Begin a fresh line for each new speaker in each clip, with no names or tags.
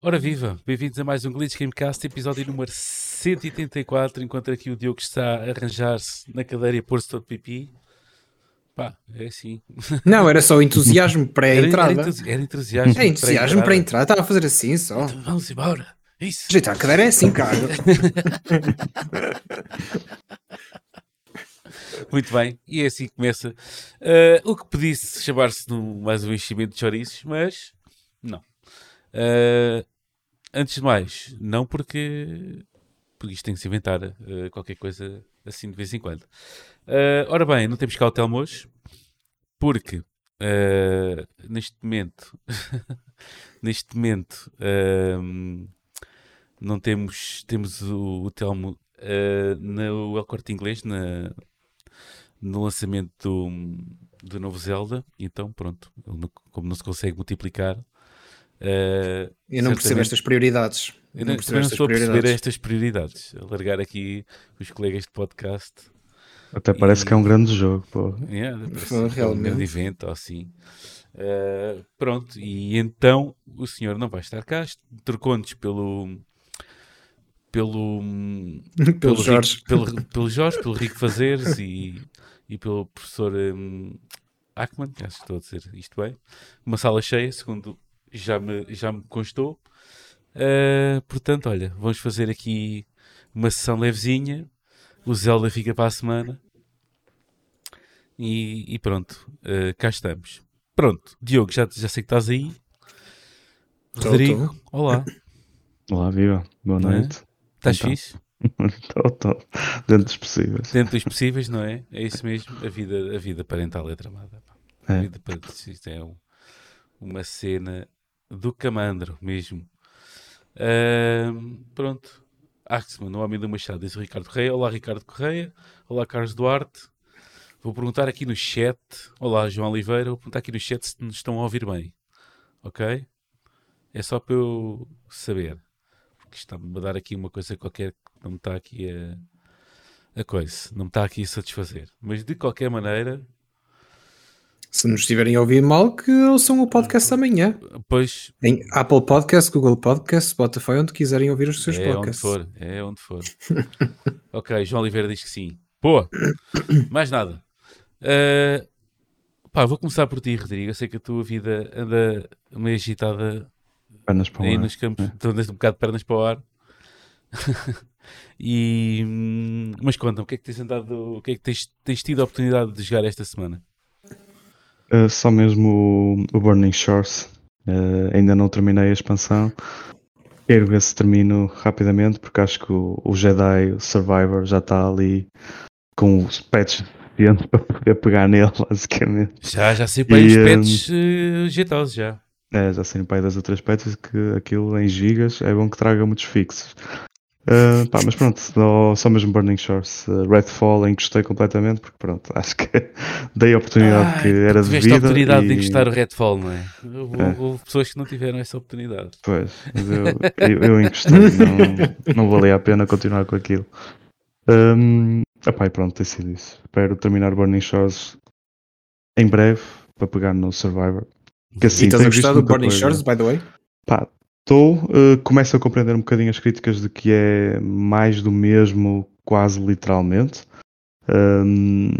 Ora viva, bem-vindos a mais um Glitch Gamecast, episódio número 184, enquanto aqui o Diogo está a arranjar-se na cadeira e a pôr-se todo pipi. Pá, é assim.
Não, era só entusiasmo para a
Era,
entrada.
era, era entusiasmo.
É entusiasmo para a
entrada.
entrada. Estava a fazer assim só.
Então vamos embora. Isso.
Ajeitar a cadeira é assim, cara.
Muito bem, e é assim que começa. Ah, o que pedisse chamar-se mais um enchimento de chouriços, mas não. Ah, antes de mais, não porque, porque isto tem que se inventar ah, qualquer coisa assim de vez em quando. Ah, ora bem, não temos cá o Telmo hoje, porque ah, neste momento, neste momento, ah, não temos, temos o, o Telmo no El Corte Inglês, na, no lançamento do, do novo Zelda, então pronto, não- como não se consegue multiplicar.
Eu não percebo estas prioridades.
Eu não, estou a perceber estas prioridades. Alargar aqui os colegas de podcast.
Até parece
E-
que é um grande jogo, pô.
Yeah, que é um
realmente.
grande evento ou assim. Eh, pronto, e então o senhor não vai estar cá, trocou-nos pelo. Pelo,
Pelo Jorge.
Rico, pelo, pelo Jorge, pelo Rico Fazeres e, e pelo professor hum, Ackman, acho que estou a dizer isto bem. Uma sala cheia, segundo já me, já me constou. Uh, portanto, olha, vamos fazer aqui uma sessão levezinha. O Zelda fica para a semana. E, e pronto, uh, cá estamos. Pronto, Diogo, já, já sei que estás aí.
Tô,
Rodrigo, olá,
Olá, viva. Boa
Não é?
noite.
estás
Então.
fixe?
Tô, tô. Dentro dos possíveis.
Dentro dos possíveis, não é? É isso mesmo. A vida, a vida parental é tramada. pá. A
É.
vida parental isto é um- uma cena do camandro mesmo. Ahm, pronto. Axman, o homem do Machado, diz o Ricardo Correia. Olá, Ricardo Correia. Olá, Carlos Duarte. Vou perguntar aqui no chat. Olá, João Oliveira. Vou perguntar aqui no chat se nos estão a ouvir bem. Ok? É só para eu saber. Porque está-me a dar aqui uma coisa qualquer que não me está aqui a, a coisa. Não me está aqui a satisfazer. Mas de qualquer maneira,
Se nos estiverem a ouvir mal, que ouçam o podcast amanhã.
pois
Em Apple Podcast, Google Podcast, Spotify, onde quiserem ouvir os seus
é onde
podcasts.
for. É onde for. ok, João Oliveira diz que sim. Boa. Mais nada. Ah, pá, vou começar por ti, Rodrigo. Eu sei que a tua vida anda meio agitada
Pernas para o
aí
ar.
nos campos. Tu andas um bocado de pernas para o ar. e, hum, mas conta, o que é que tens andado, o que é que tens, tens tido a oportunidade de jogar esta semana?
Uh, só mesmo o, o Burning Shores. Uh, ainda não terminei a expansão. Quero ver se termino rapidamente, porque acho que o, o Jedi Survivor já está ali com os patches suficientes para poder pegar nele, basicamente.
Já, já sei
E,
os pets uh, jeitosos já.
É, já saíram para aí das outras patches que aquilo em gigas é bom que traga muitos fixos. Uh, pá, mas pronto, só, só mesmo Burning Shores. Uh, Redfall encostei completamente porque pronto, acho que dei a oportunidade
Ai,
que era de
tiveste
vida.
a oportunidade de
e-
encostar o Redfall, não é? Houve,
É.
houve pessoas que não tiveram essa oportunidade.
Pois, mas eu, eu, eu encostei, não, não valia a pena continuar com aquilo. Um, epá, e pronto, tem sido isso. Espero terminar Burning Shores em breve para pegar no Survivor. Que assim,
E estás a gostar do Burning
coisa.
Shores, by the way?
Pá, estou, uh, começo a compreender um bocadinho as críticas de que é mais do mesmo, quase literalmente. Um,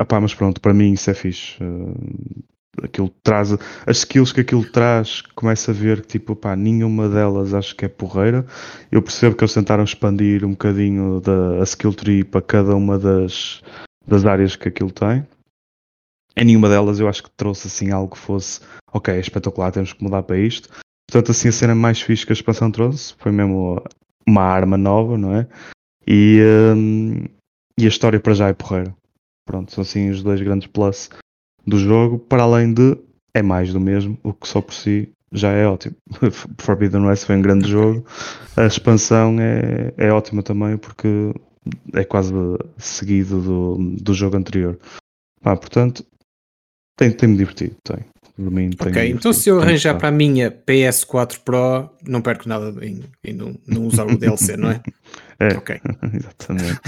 epá, mas pronto, para mim isso é fixe. Uh, aquilo traz, as skills que aquilo traz, começo a ver que tipo, pá, nenhuma delas acho que é porreira. Eu percebo que eles tentaram expandir um bocadinho da a skill tree para cada uma das, das áreas que aquilo tem. Em nenhuma delas eu acho que trouxe assim algo que fosse ok, é espetacular, temos que mudar para isto. Portanto, assim, a cena mais fixe que a expansão trouxe foi mesmo uma arma nova, não é? E, hum, e a história para já é porreira. Pronto, são assim os dois grandes plus do jogo, para além de é mais do mesmo, o que só por si já é ótimo. Forbidden West foi um grande jogo, a expansão é, é ótima também porque é quase seguido do, do jogo anterior. Pá, portanto, tem, tem-me divertido, tem. Mim
Ok, então se eu arranjar para a minha PS4 Pro, não perco nada em, em não, não usar o DLC, não é?
É,
Ok.
exatamente.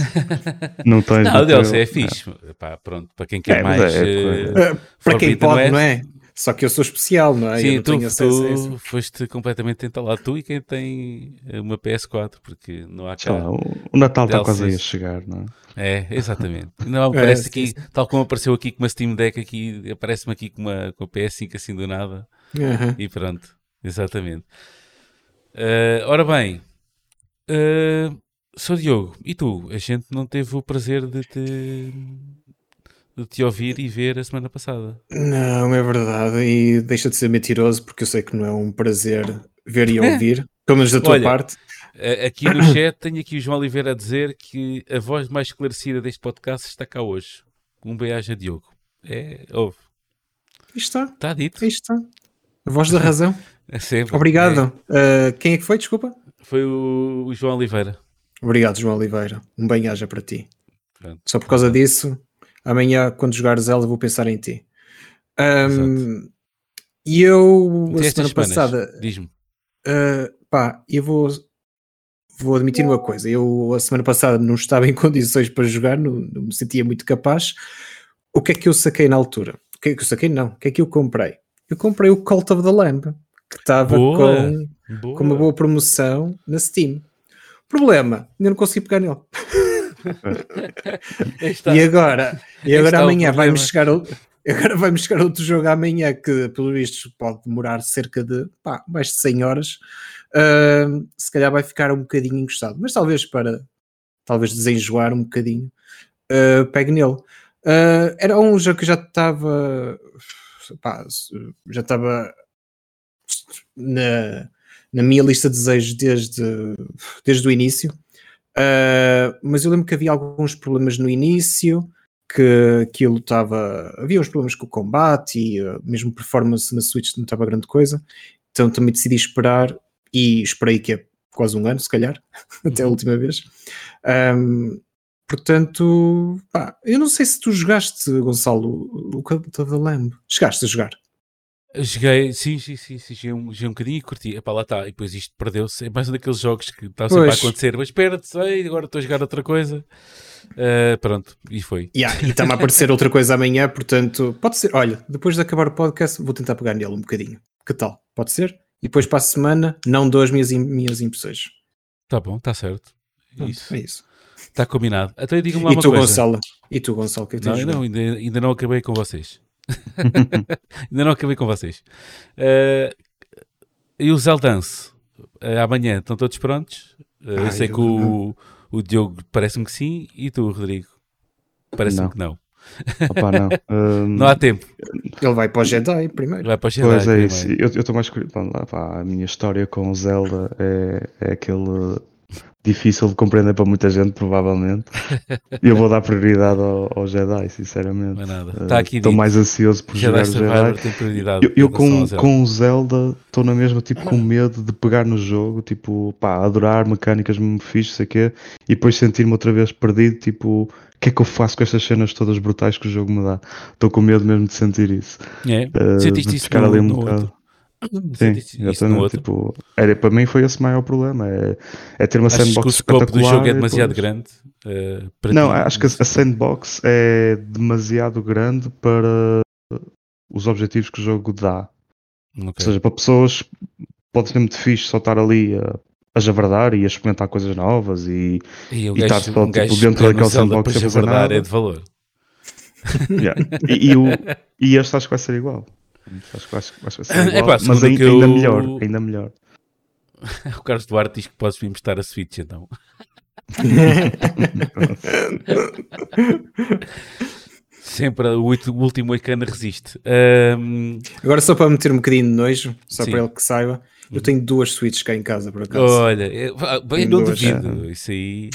não tens
Não, o DLC é fixe. Pá, pronto, para quem quer
É,
mais.
é,
eh,
é.
Uh, para quem pode, não é? Só que eu sou especial, não é? eu
Sim,
não
tu,
tenho acesso a isso.
tu foste completamente entalado. Tu e quem tem uma PS4, porque não há cá.
lá, o, Natal está quase aí a chegar, não é?
É, exatamente. Não,
É,
aparece
sim,
aqui,
sim.
tal como apareceu aqui com uma Steam Deck aqui, aparece-me aqui com uma, com a PS5 assim do nada.
Aham.
E pronto, exatamente. Eh, ora bem, eh, sou Diogo, e tu? A gente não teve o prazer de te, de te ouvir e ver a semana passada.
Não, é verdade. E deixa de ser mentiroso, porque eu sei que não é um prazer ver e ouvir, pelo menos da tua
Olha,
parte.
Aqui no chat tenho aqui o João Oliveira a dizer que a voz mais esclarecida deste podcast está cá hoje. Um beijo a Diogo. É, ouve.
Está,
Está dito.
está. A voz da razão.
É sempre.
Obrigado. Uh, quem é que foi? Desculpa.
É, foi o, o João Oliveira.
Obrigado, João Oliveira. Um bem-aja para ti.
Pronto.
Só por causa disso, amanhã, quando jogar Zelda, vou pensar em ti. Um, e eu,
E
a semana passada,
Diz-me.
Uh, pá, eu vou, vou admitir uma coisa. Eu, a semana passada, não estava em condições para jogar, não, não me sentia muito capaz. O que é que eu saquei na altura? O que é que eu saquei? Não. O que é que eu comprei? Eu comprei o Cult of the Lamb, que estava com,
Boa.
com uma boa promoção na Steam. Problema, ainda não consegui pegar nele. E agora, e agora
o
amanhã vai-me chegar outro, agora vai-me chegar outro jogo amanhã que, pelo visto, pode demorar cerca de pá, mais de 100 horas. Ahm, se calhar vai ficar um bocadinho encostado, mas talvez para talvez desenjoar um bocadinho, ah, pegue nele. Ah, era um jogo que já estava já estava na, na minha lista de desejos desde, desde o início. Uh, mas eu lembro que havia alguns problemas no início, que aquilo estava. Havia uns problemas com o combate e uh, mesmo performance na Switch não estava grande coisa. Então também decidi esperar e esperei que é quase um ano, se calhar, até a última vez. Um, portanto, pá, eu não sei se tu jogaste, Gonçalo, o Cult of the Lamb. Chegaste a jogar.
Joguei, sim, sim, sim, sim joguei, um, joguei um bocadinho e curti. Epá, lá está. E depois isto perdeu-se. É mais um daqueles jogos que está sempre
Pois.
a acontecer. Mas espera-te, sei, agora estou a jogar outra coisa. Ah, pronto, e foi.
Yeah, e está-me a aparecer outra coisa amanhã, portanto, pode ser. Olha, depois de acabar o podcast, vou tentar pegar nele um bocadinho. Que tal? Pode ser? E depois para a semana, não dou as minhas, minhas impressões.
Está bom, está certo.
Pronto,
Isso,
É isso.
está combinado. Então diga-me lá
E
uma
tu,
coisa.
Gonçalo? E tu, Gonçalo? Que é que
Não, não, ainda, ainda não acabei com vocês. ainda não acabei com vocês. Ah, e o Zeldance? Ah, amanhã estão todos prontos? Ah, eu sei
eu-
que o, o Diogo parece-me que sim. E tu, Rodrigo? Parece-me que não.
Opá, não. Hum,
Não há tempo.
Ele vai para o Jedi primeiro.
Vai para o Jedi
Pois é
primeiro.
isso. Eu estou mais curioso. Lá, pá, a minha história com o Zelda é, é aquele difícil de compreender para muita gente, provavelmente. Eu vou dar prioridade ao, ao Jedi, sinceramente.
É. Está
eh,
aqui
estou mais ansioso por
Jedi
jogar
o
Jedi. Eu, eu com, com o Zelda estou na mesma, tipo, com medo de pegar no jogo, tipo, pá, adorar mecânicas me fixe, sei quê, e depois sentir-me outra vez perdido, tipo, o que é que eu faço com estas cenas todas brutais que o jogo me dá? Estou com medo mesmo de sentir isso.
É,
uh,
sentiste isso no,
um
no
Sim,
isso no
exatamente. Tipo, era, para mim foi esse o maior problema. É, é ter uma
Achas que
sandbox
o scope do jogo é demasiado
depois-
grande? para
Não,
ti?
acho que a, sandbox é demasiado grande para os objetivos que o jogo dá.
Ok.
Ou seja, para pessoas pode ser muito fixe só estar ali a, a javardar e a experimentar coisas novas e,
E
e só,
um
tipo, dentro daquele
Zelda
sandbox sem fazer nada.
é de valor.
Yeah. e, e, o, e este acho que vai ser igual. Acho que, acho, que vai ser
É
igual,
pá,
mas ainda
eu-
melhor, ainda melhor.
O Carlos Duarte diz que podes me emprestar a Switch, então. Sempre o o último Moicano resiste. Ahm,
Agora, só para meter um bocadinho de nojo, só
Sim.
para ele que saiba, eu tenho duas Switches cá em casa, por acaso.
olha, é- ah, bem, não
duas,
duvido. Isso aí.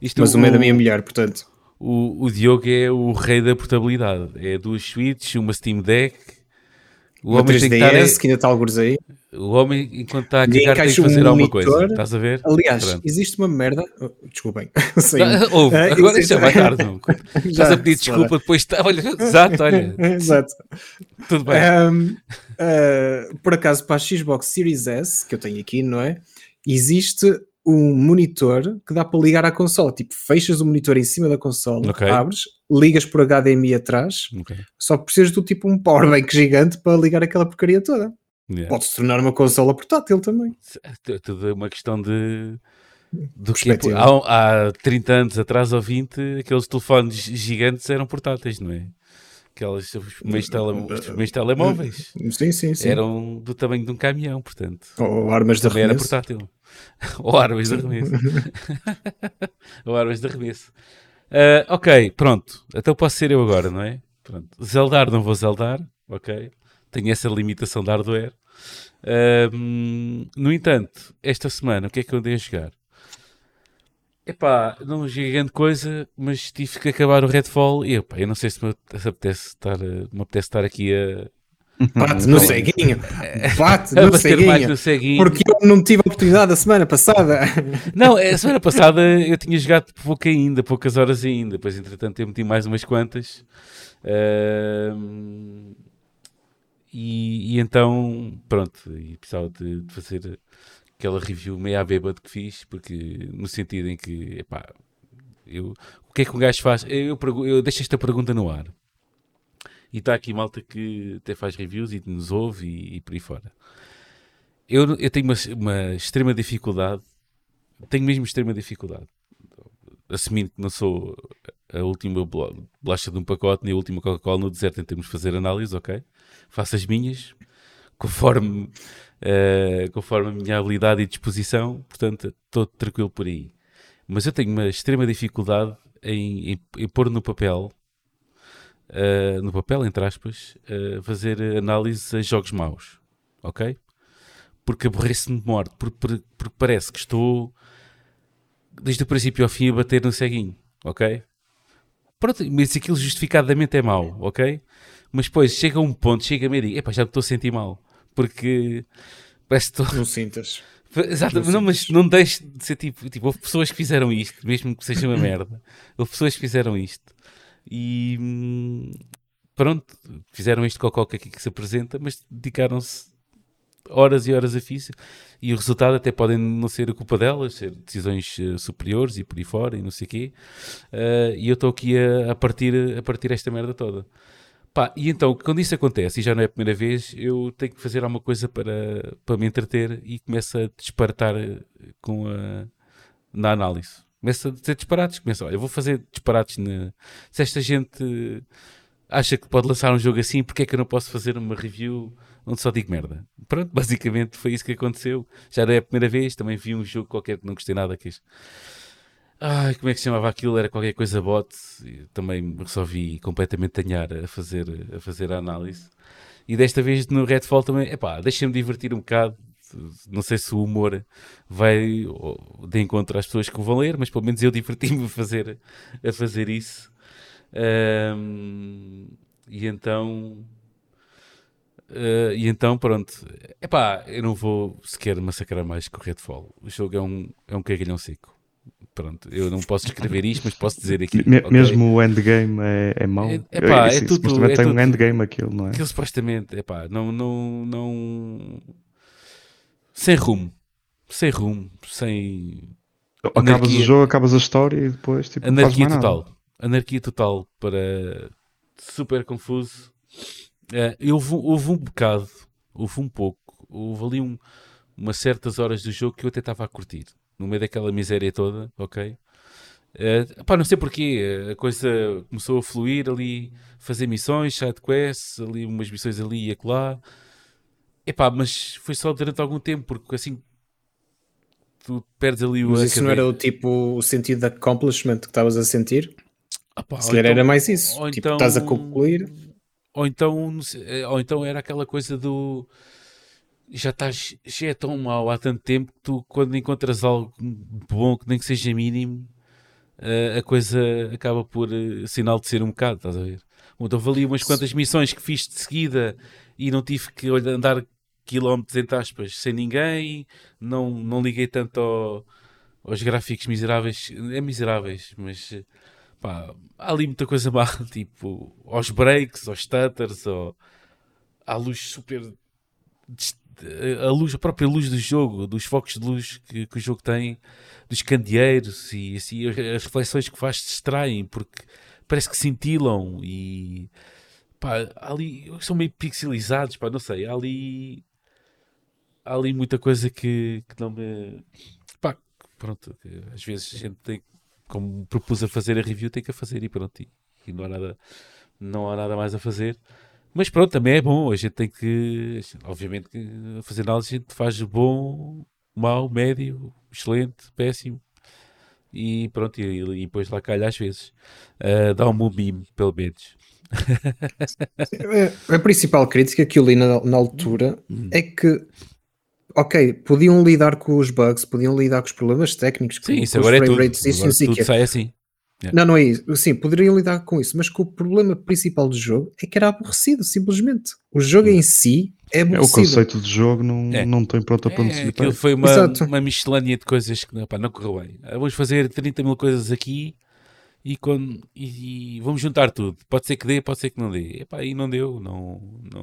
Isto,
Mas uma é da
o-
minha mulher, portanto.
O, o Diogo é o rei da portabilidade. É duas Switch, uma Steam Deck. O homem tem que estar.
3DS, que ainda está alguns aí.
O homem, enquanto está a cagar, tem que
encaixa um
fazer alguma
monitor.
coisa. Estás a ver?
Aliás,
Pronto.
existe uma merda. oh, Desculpem. Sim.
Ah, ouve,
Ah,
agora
existe-
já vai tarde. Não. Estás a pedir desculpa, depois está. Olha, exato, olha,
Exato.
tudo bem.
Um, uh, por acaso, para a Xbox Series S, que eu tenho aqui, não é? Existe um monitor que dá para ligar à consola. Tipo, fechas o monitor em cima da consola,
Ok.
abres, ligas por HDMI atrás,
Ok.
só que precisas do tipo um powerbank gigante para ligar aquela porcaria toda.
Yeah.
Pode-se tornar uma consola portátil também.
É tudo uma questão de. Do que
Perspectiva.
há, há 30 anos atrás ou 20, aqueles telefones gigantes eram portáteis, não é? Aquelas, os meios, tele, os meios telemóveis
Sim, sim, sim.
eram do tamanho de um caminhão, portanto.
Ou armas de
Também era
arremesso.
portátil. Ou armas de arremesso. Ou armas de arremesso. Ah, ok, pronto. Então posso ser eu agora, não é? Pronto. Zeldar não vou zeldar, ok? Tenho essa limitação de hardware. Ahm, no entanto, esta semana, o que é que eu andei a jogar? Epá, não joguei grande coisa, mas tive que acabar o Redfall e epá, eu não sei se me se apetece estar, a- me apetece estar aqui a,
Bate no ceguinho. Bate
a
no ceguinho.
no ceguinho.
Porque eu não tive a oportunidade a semana passada.
Não, a semana passada eu tinha jogado pouco ainda, poucas horas ainda. Depois, entretanto, eu meti mais umas quantas. Ahm, e, e então, pronto, e precisava de, de fazer aquela review meio à bêbado que fiz, porque no sentido em que, epá, eu, o que é que um gajo faz? Eu, pergu- eu deixo esta pergunta no ar. E está aqui malta que até faz reviews e nos ouve e, e por aí fora. Eu, eu tenho uma, uma extrema dificuldade tenho mesmo extrema dificuldade. Assumindo que não sou a última bolacha de um pacote, nem a última Coca-Cola no deserto em termos de fazer análise, ok? Faço as minhas, conforme, eh, conforme a minha habilidade e disposição, portanto, estou tranquilo por aí. Mas eu tenho uma extrema dificuldade em, em- em pôr no papel, eh, no papel, entre aspas, eh, fazer análise a jogos maus, ok? Porque aborrece-me de morte, porque, porque- parece que estou desde o princípio ao fim a bater no ceguinho, ok? Pronto, mas aquilo justificadamente é mau, ok? Mas depois chega um ponto, chega a meio e digo, epá, já me estou a sentir mal, porque parece que estou...
Não sintas.
Exato,
Não
não, mas não deixe de ser tipo, tipo, houve pessoas que fizeram isto, mesmo que seja uma merda. Houve pessoas que fizeram isto. E pronto, fizeram isto com a Coca aqui que se apresenta, mas dedicaram-se horas e horas a fixe. E o resultado até podem não ser a culpa delas, ser decisões eh, superiores e por aí fora e não sei o quê. Eh, e eu estou aqui a, a partir, a partir esta merda toda. Pá, e então, quando isso acontece, e já não é a primeira vez, eu tenho que fazer alguma coisa para, para me entreter e começo a disparatar eh, com a, na análise. Começo a dizer disparates, começo, olha, eu vou fazer disparates na... Se esta gente acha que pode lançar um jogo assim, porque é que eu não posso fazer uma review onde só digo merda? Pronto, basicamente foi isso que aconteceu. Já não é a primeira vez, também vi um jogo qualquer que não gostei nada, que Ai, como é que se chamava aquilo? Era qualquer coisa bot. Também me resolvi completamente tanhar a fazer, a fazer a análise. E desta vez no Redfall também, epá, deixa-me divertir um bocado. Não sei se o humor vai de encontro às pessoas que o vão ler, mas pelo menos eu diverti-me a fazer, a fazer isso. Ahm, e então. ah, e então, pronto. Epá, eu não vou sequer massacrar mais com o Redfall. O jogo é um, é um cagalhão seco. Pronto, eu não posso escrever isto, mas posso dizer aqui.
Me-
ok?
Mesmo o endgame é, é mau.
É- epá, é
Sim,
tudo-
supostamente
é
tem
tudo-
um endgame aquilo, não é?
Aquilo supostamente, epá, não, não, não. Sem rumo. Sem rumo. Sem.
Acabas
anarquia.
o jogo, acabas a história e depois tipo,
Anarquia
mais nada.
total. Anarquia total para. Super confuso. Eh, houve, houve um bocado, houve um pouco, houve ali um, umas certas horas do jogo que eu até estava a curtir. No meio daquela miséria toda, ok? Eh, pá, não sei porquê, a coisa começou a fluir ali, fazer missões, side quests, ali umas missões ali e acolá. Epá, mas foi só durante algum tempo, porque assim tu perdes ali o
Mas isso não era o tipo, o sentido de accomplishment que estavas a sentir?
Ah, pá,
Se calhar
então-
era mais isso.
ou
Tipo,
então-
estás a concluir.
Ou então, eh, ou então era aquela coisa do já estás, já é tão mau há tanto tempo que tu quando encontras algo bom que nem que seja mínimo, eh, a coisa acaba por eh, sinal de ser um bocado, estás a ver? Então houve ali umas quantas missões que fiz de seguida e não tive que andar quilómetros entre aspas sem ninguém, não, não liguei tanto ao- aos gráficos miseráveis, é miseráveis, mas pá, há ali muita coisa má, tipo aos breaks, aos stutters, ao, à luz super a luz, a própria luz do jogo, dos focos de luz que, que o jogo tem, dos candeeiros e assim, as reflexões que faz distraem porque parece que cintilam e pá, ali são meio pixelizados, pá, não sei, ali há ali muita coisa que, que não me pá, pronto, às vezes a gente tem como propus a fazer a review tem que a fazer e pronto, e, e não há nada não há nada mais a fazer. Mas pronto, também é bom, a gente tem que obviamente que a fazer análise a gente faz bom, mau, médio, excelente, péssimo e pronto, e, e depois lá calha às vezes. Ah, dá um bom mime, pelo menos.
A, principal crítica que eu li na, na altura é que, ok, podiam lidar com os bugs, podiam lidar com os problemas técnicos, com,
sim, isso
com os
agora é
frame
tudo,
rates, isso
Agora tudo sai assim
Não, não é isso. Sim, poderiam lidar com isso, mas que o problema principal do jogo é que era aborrecido, simplesmente. O jogo em si é
É, o
aborrecido.
conceito de jogo não,
É.
não tem pronta para
É, aquilo foi uma,
Exato.
uma miscelânea de coisas que pá, não correu bem. Ah, Vamos fazer 30 mil coisas aqui e, quando, e, e vamos juntar tudo. Pode ser que dê, pode ser que não dê. Epá, e não deu. Não, não...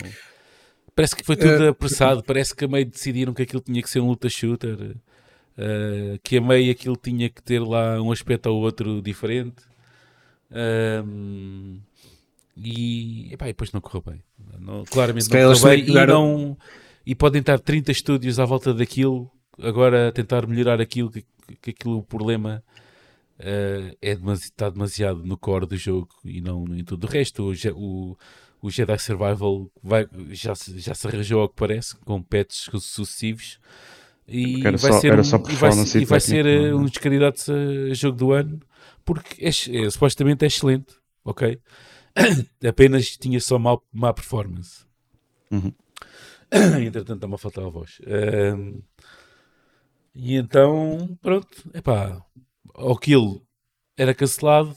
Parece que foi tudo
Eh,
apressado. Parece que a meio decidiram que aquilo tinha que ser um luta shooter. eh, que a meio aquilo tinha que ter lá um aspecto ou outro diferente. Ahm, e, epá, e depois não correu bem. Não- claramente não correu bem. E, não, e podem estar 30 estúdios à volta daquilo, agora a tentar melhorar aquilo, que, que aquilo o problema eh, é demasi- está demasiado no core do jogo e não em tudo o resto. O, o, o Jedi Survival vai, já, se- já se arranjou ao que parece, com patches sucessivos. E vai
só-
ser, um, e vai,
e
vai ser eh,
não é?
um dos candidatos a jogo do ano porque é, é, supostamente é excelente, ok? Apenas tinha só mau, má performance.
Uhum.
Entretanto, está-me a faltar a voz. Ahm, e então, pronto, epá, aquilo era cancelado,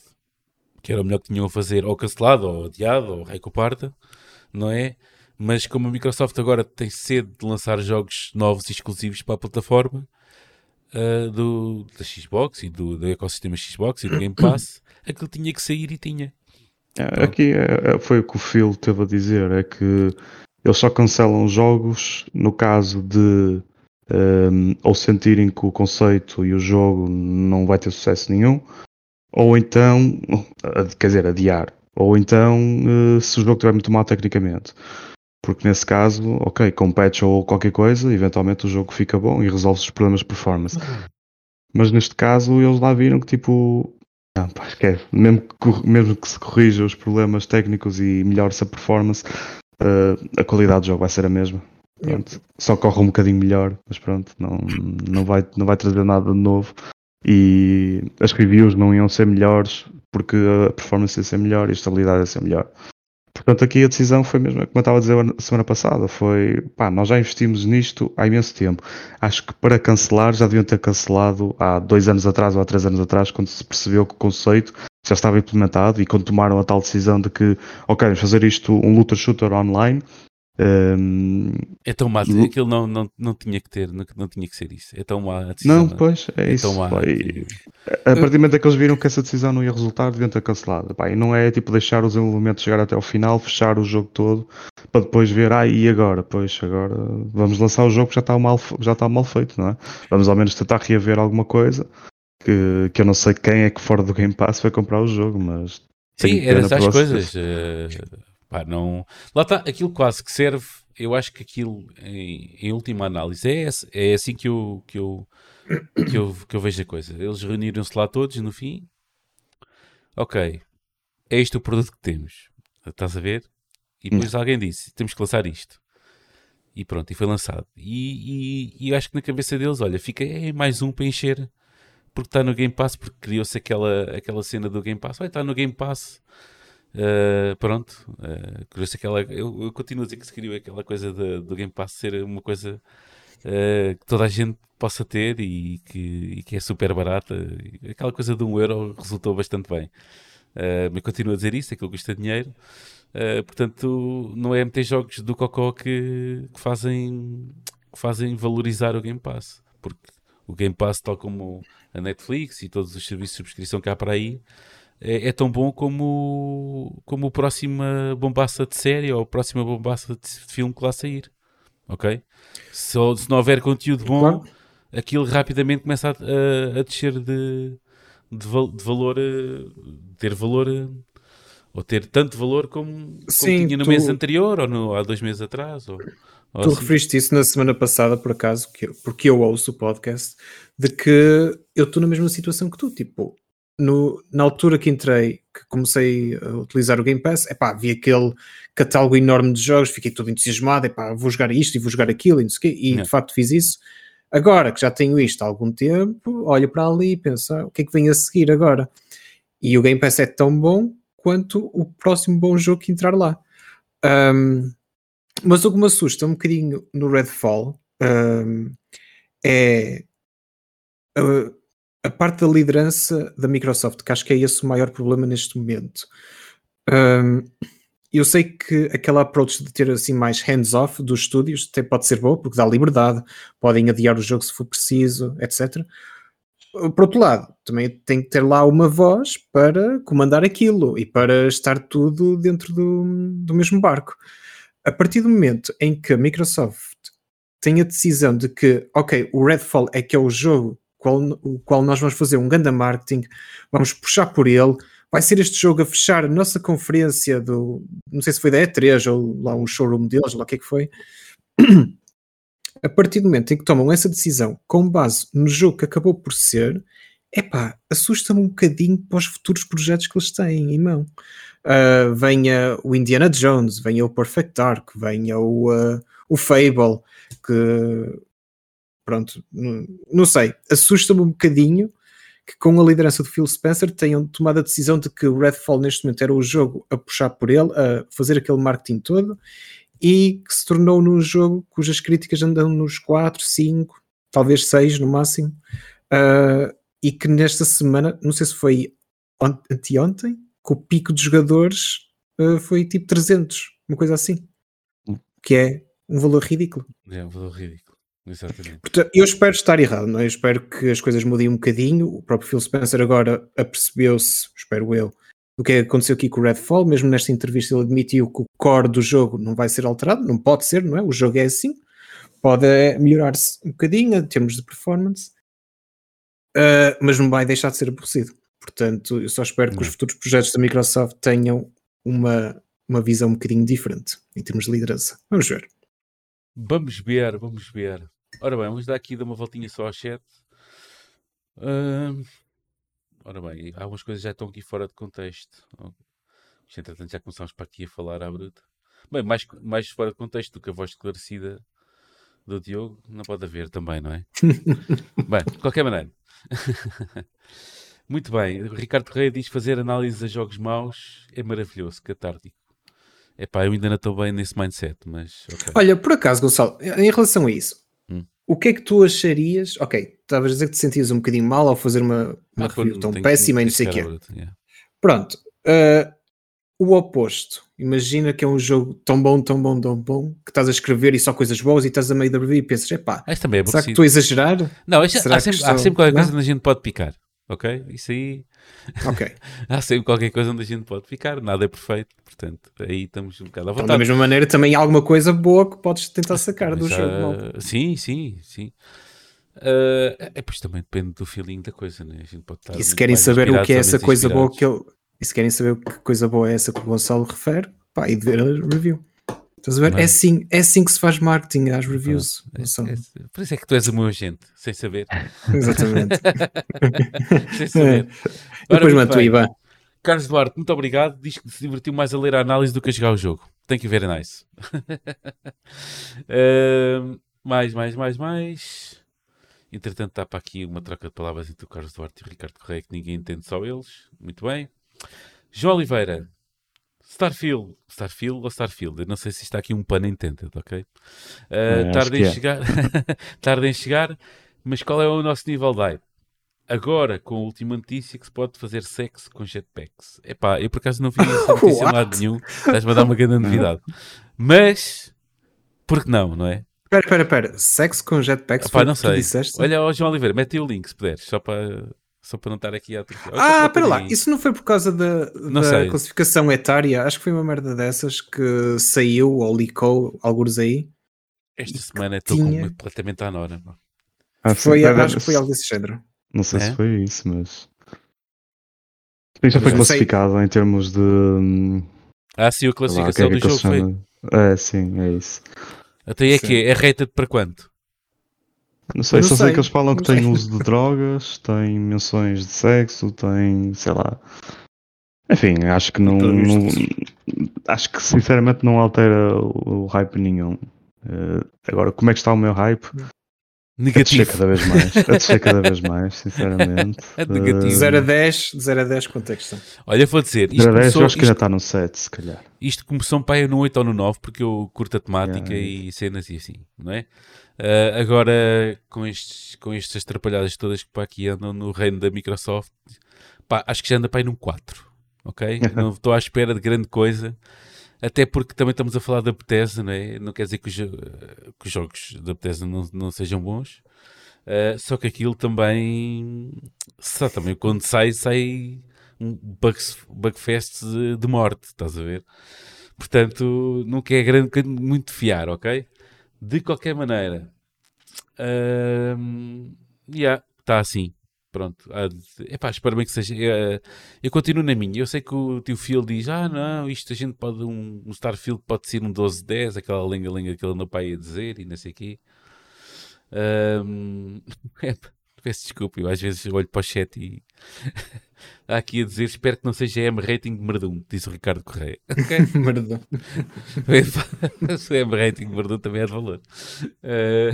que era o melhor que tinham a fazer, ou cancelado, ou adiado, ou parta, não é? Mas como a Microsoft agora tem sede de lançar jogos novos e exclusivos para a plataforma ah, do, da Xbox e do, do ecossistema Xbox e do Game Pass, aquilo tinha que sair e tinha.
É, Aqui é- é- foi o que o Phil teve a dizer, é que eles só cancelam jogos no caso de ehm, ou sentirem que o conceito e o jogo não vai ter sucesso nenhum, ou então, quer dizer, adiar, ou então eh, se o jogo estiver muito mal tecnicamente. Porque nesse caso, ok, com patch ou qualquer coisa, eventualmente o jogo fica bom e resolve os problemas de performance. Mas neste caso eles lá viram que tipo. Não, pá, esquece. Mesmo que, mesmo que se corrija os problemas técnicos e melhore-se a performance, eh, a qualidade do jogo vai ser a mesma. Pronto. Só corre um bocadinho melhor, mas pronto, não, não, vai, não vai trazer nada de novo. E as reviews não iam ser melhores porque a performance ia ser melhor e a estabilidade ia ser melhor. Portanto, aqui a decisão foi mesmo, como eu estava a dizer a semana passada, foi pá, nós já investimos nisto há imenso tempo. Acho que para cancelar já deviam ter cancelado há dois anos atrás ou há três anos atrás, quando se percebeu que o conceito já estava implementado e quando tomaram a tal decisão de que, ok, vamos fazer isto um looter shooter online. Hum,
É tão má,
Lu-
aquilo não, não, não tinha que ter, não, não tinha que ser isso. É tão má a decisão.
não, pois, é
é
isso.
tão má.
pá, e- A partir do momento que eles viram que essa decisão não ia resultar, deviam ter cancelado. Pá, e não é tipo deixar os desenvolvimentos chegar até ao final, fechar o jogo todo, para depois ver, ah, e agora? Pois, agora vamos lançar o jogo que já está mal, já está mal feito, não é? Vamos ao menos tentar reaver alguma coisa, que, que eu não sei quem é que fora do Game Pass vai comprar o jogo, mas...
Sim, era essas coisas. eh, pá, não... Lá está, aquilo quase que serve. Eu acho que aquilo, em, em última análise, é, é assim que eu, que, eu, que, eu, que eu vejo a coisa. Eles reuniram-se lá todos no fim. Ok, é este o produto que temos. Estás a ver? E depois alguém disse: temos que lançar isto. E pronto, e foi lançado. E, e, e eu acho que na cabeça deles, olha, fica é mais um para encher porque está no Game Pass, porque criou-se aquela, aquela cena do Game Pass. Olha, está no Game Pass. Uh, pronto, uh, aquela. Eu, eu continuo a dizer que se criou aquela coisa de- do Game Pass ser uma coisa uh, que toda a gente possa ter e que, e que é super barata. Aquela coisa de um euro resultou bastante bem. Uh, mas continuo a dizer isso, aquilo custa dinheiro. Uh, portanto, não é meter jogos do Cocó que, que, fazem, que fazem valorizar o Game Pass. Porque o Game Pass, tal como a Netflix e todos os serviços de subscrição que há para aí, é, é tão bom como, como a próxima bombaça de série ou a próxima bombaça de filme que lá sair. Ok? Se, se não houver conteúdo bom, claro. aquilo rapidamente começa a, a, a descer de, de, de valor, de ter valor ou ter tanto valor como, como Sim, tinha no tu, mês anterior ou no, há dois meses atrás. Ou, ou
tu assim. referiste isso na semana passada, por acaso, que porque eu ouço o podcast, de que eu estou na mesma situação que tu. Tipo, no, na altura que entrei, que comecei a utilizar o Game Pass, epá, vi aquele catálogo enorme de jogos, fiquei todo entusiasmado, epá, vou jogar isto e vou jogar aquilo e, não sei quê, e de facto fiz isso. Agora que já tenho isto há algum tempo, olho para ali e penso, ah, o que é que vem a seguir agora? E o Game Pass é tão bom quanto o próximo bom jogo que entrar lá. Um, mas o que me assusta um bocadinho no Redfall um, é a, a, parte da liderança da Microsoft, que acho que é esse o maior problema neste momento. Um, eu sei que aquela approach de ter assim mais hands-off dos estúdios até pode ser boa, porque dá liberdade, podem adiar o jogo se for preciso, etc por outro lado, também tem que ter lá uma voz para comandar aquilo e para estar tudo dentro do, do mesmo barco. A partir do momento em que a Microsoft tem a decisão de que, ok, o Redfall é que é o jogo qual, o qual nós vamos fazer um grande marketing, vamos puxar por ele, vai ser este jogo a fechar a nossa conferência do, não sei se foi da E3 ou lá um showroom deles, lá o que é que foi. a partir do momento em que tomam essa decisão com base no jogo que acabou por ser, epá, assusta-me um bocadinho para os futuros projetos que eles têm em mão. Uh, venha o Indiana Jones, venha o Perfect Dark, venha o, uh, o Fable, que pronto, não, não sei, assusta-me um bocadinho que com a liderança do Phil Spencer tenham tomado a decisão de que o Redfall neste momento era o jogo a puxar por ele, a fazer aquele marketing todo e que se tornou num jogo cujas críticas andam nos 4, 5, talvez 6 no máximo, uh, e que nesta semana, não sei se foi anteontem, que o pico de jogadores uh, foi tipo 300, uma coisa assim, hum. que é um valor ridículo.
É um valor ridículo. Exatamente.
Portanto, eu espero estar errado, não é? Eu espero que as coisas mudem um bocadinho. O próprio Phil Spencer agora apercebeu-se, espero eu, do que aconteceu aqui com o Redfall. Mesmo nesta entrevista, ele admitiu que o core do jogo não vai ser alterado, não pode ser, não é? O jogo é assim, pode melhorar-se um bocadinho em termos de performance, uh, mas não vai deixar de ser aborrecido. Portanto, eu só espero não. que os futuros projetos da Microsoft tenham uma, uma visão um bocadinho diferente em termos de liderança. Vamos ver.
Vamos ver, vamos ver. Ora bem, vamos dar aqui dar uma voltinha só ao chat. Uh, Ora bem, algumas coisas já estão aqui fora de contexto. Entretanto, já começamos para aqui a falar à bruta. Bem, mais, mais fora de contexto do que a voz esclarecida do Diogo, não pode haver também, não é? bem, de qualquer maneira. Muito bem, o Ricardo Correia diz fazer análise a jogos maus é maravilhoso, catártico. É pá, eu ainda não estou bem nesse mindset, mas. Okay.
Olha, por acaso, Gonçalo, em relação a isso, o que é que tu acharias? Ok, estavas a dizer que te sentias um bocadinho mal ao fazer uma, uma ah, review tão péssima e não sei o quê. Yeah. Pronto, uh, o oposto. Imagina que é um jogo tão bom, tão bom, tão bom, que estás a escrever e só coisas boas e estás a meio da review e pensas, epá,
Este também é
será que estou a exagerar?
Não, há, sempre, há sempre qualquer coisa onde a gente pode picar, ok? Isso aí...
Ok.
há sempre qualquer coisa onde a gente pode ficar, nada é perfeito, portanto, aí estamos um bocado à vontade.
Então, da mesma maneira, também há alguma coisa boa que podes tentar sacar do jogo.
Uh, sim, sim, sim. Uh, é, pois também depende do feeling da coisa, né? A gente pode estar
e se querem saber o que é essa coisa boa que eu. E se querem saber que coisa boa é essa que o Gonçalo refere, pá, e ver a review. Estás a ver? É? é? assim, é assim que se faz marketing às reviews.
Ah, é, é, por isso é que tu és o meu agente, sem saber.
Exatamente.
sem saber.
É. Depois mando o.
Carlos Duarte, muito obrigado. Diz que se divertiu mais a ler a análise do que a jogar o jogo. Thank you very nice. uh, mais, mais, mais, mais. Entretanto, está para aqui uma troca de palavras entre o Carlos Duarte e o Ricardo Correia que ninguém entende, só eles. Muito bem. João Oliveira, Starfield, Starfield ou Starfield? Eu não sei se está aqui um pano intended, ok? Uh, é, tarde em é. chegar, tarde em chegar, mas qual é o nosso nível de hype? agora, com a última notícia, que se pode fazer sexo com jetpacks. Epá, eu por acaso não vi essa notícia em lado nenhum. Estás-me a dar uma grande novidade. Mas, por que não, não é?
Espera, espera, espera. Sexo com jetpacks?
Epá, não sei.
disseste?
Olha, ó, João Oliveira, mete o link se puderes, só para, só para não estar aqui a
Ah,
só
espera lá. Isso não foi por causa da, da classificação etária? Acho que foi uma merda dessas que saiu ou licou alguns aí.
Esta semana estou
tinha-
completamente à nora.
Ah,
Foi, acho que foi algo desse género.
Não sei
É?
se foi isso, mas. Sim, já foi
eu sei-
classificado em termos de. hum,
Ah, sim, a
lá, que
classificação
é que
do jogo foi.
É, sim, é isso.
Até é
Sim.
que é, é rated para quanto?
Não sei,
não
só sei,
sei,
que eles falam que
não
tem uso de drogas, tem menções de sexo, tem, sei lá. Enfim, acho que não. Não- acho que sinceramente não altera o, o hype nenhum. Eh, agora, como é que está o meu hype? A descer
Negativo.
cada vez mais. A descer cada vez mais, sinceramente.
É negativo.
Eh,
De 0 a 10, de 0 a 10, quanto é que está?
Olha, vou dizer, isto
zero a 10, eu
começou,
acho que ainda
isto,
está no 7, se calhar.
isto começou um pai no 8 ou no 9, porque eu curto a temática
Yeah.
e cenas e assim, não é? Ah, agora, com, estes, com estas atrapalhadas todas que para aqui andam no reino da Microsoft, pá, acho que já anda para aí num 4, ok? Não estou à espera de grande coisa, até porque também estamos a falar da Bethesda, não é? Não quer dizer que os, que os jogos da Bethesda não, não sejam bons, ah, só que aquilo também, só também quando sai, sai um bug, bugfest de, morte, estás a ver? Portanto, nunca é grande, muito fiar, ok? De qualquer maneira, hum, yeah, está assim. Pronto. há de- Epá, espero bem que seja. eh, eu continuo na minha. Eu sei que o tio Phil diz: Ah, não, isto a gente pode. Um, um Starfield pode ser um 12-10, aquela lenga-lenga que ele andou para aí a dizer e não sei o quê. Hum, epá, peço desculpa, eu às vezes olho para o chat e. Há aqui a dizer: Espero que não seja M rating de Merdum, diz o Ricardo Correia. Ok?
Merda.
Se é rating de Verdun também é de valor. Eh,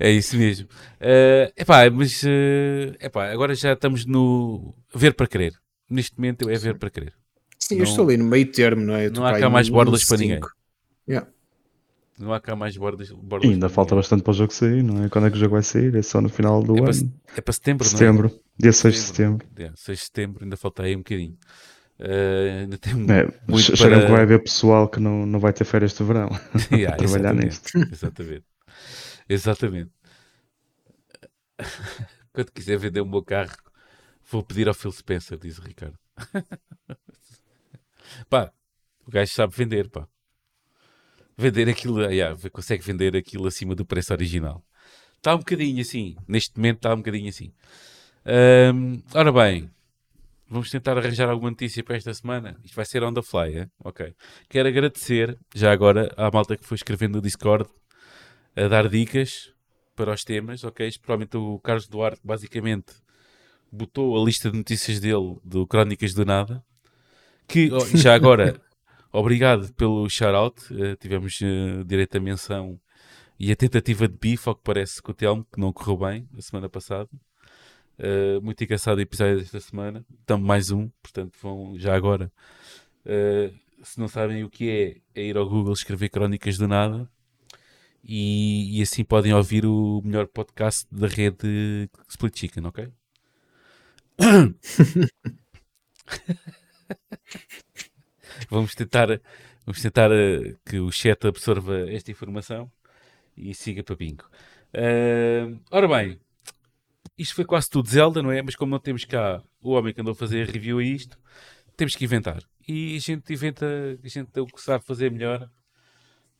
é isso mesmo. Eh, epá, mas eh, epá, agora já estamos no ver para querer. Neste momento é ver para querer.
Sim,
Não-
eu estou ali no meio termo, não é? Eu
não há
para
cá mais bordas para ninguém.
Yeah.
Não há cá mais bordas.
E
bordas
ainda
para
falta
ninguém.
bastante para o jogo sair, não é? Quando é que o jogo vai sair? É só no final do
É para,
ano.
é para setembro,
Setembro, dia 6 de
não é?
setembro.
Yeah, 6 de setembro, ainda falta aí um bocadinho. Ainda tem
É,
muito para...
que vai haver pessoal que não, não vai ter férias de verão.
Yeah,
trabalhar
exatamente,
nisto.
Exatamente. Exatamente. Quando quiser vender o meu carro, vou pedir ao Phil Spencer, diz o Ricardo. pá, o gajo sabe vender, pá. Vender aquilo, yeah, consegue vender aquilo acima do preço original. Está um bocadinho assim, neste momento está um bocadinho assim. Ahm, ora bem, vamos tentar arranjar alguma notícia para esta semana. Isto vai ser on the fly, é? Ok. Quero agradecer, já agora, à malta que foi escrevendo no Discord, a dar dicas para os temas, ok? Provavelmente o Carlos Duarte, basicamente, botou a lista de notícias dele, do Crónicas do Nada, que, já agora, obrigado pelo shout-out, eh, tivemos eh, direito à menção e a tentativa de bife, ao que parece, com o Telmo, que não correu bem, a semana passada. Uh, muito engraçado o episódio desta semana. Estamos mais um, portanto, vão já agora. uh, se não sabem o que é, é ir ao Google escrever Crónicas do Nada e, e assim podem ouvir o melhor podcast da rede Split Chicken, ok? vamos tentar, vamos tentar uh, que o chat absorva esta informação e siga para bingo. Uh, ora bem, isto foi quase tudo Zelda, não é? Mas como não temos cá o homem que andou a fazer a review a isto, temos que inventar. E a gente inventa, a gente o que sabe fazer melhor.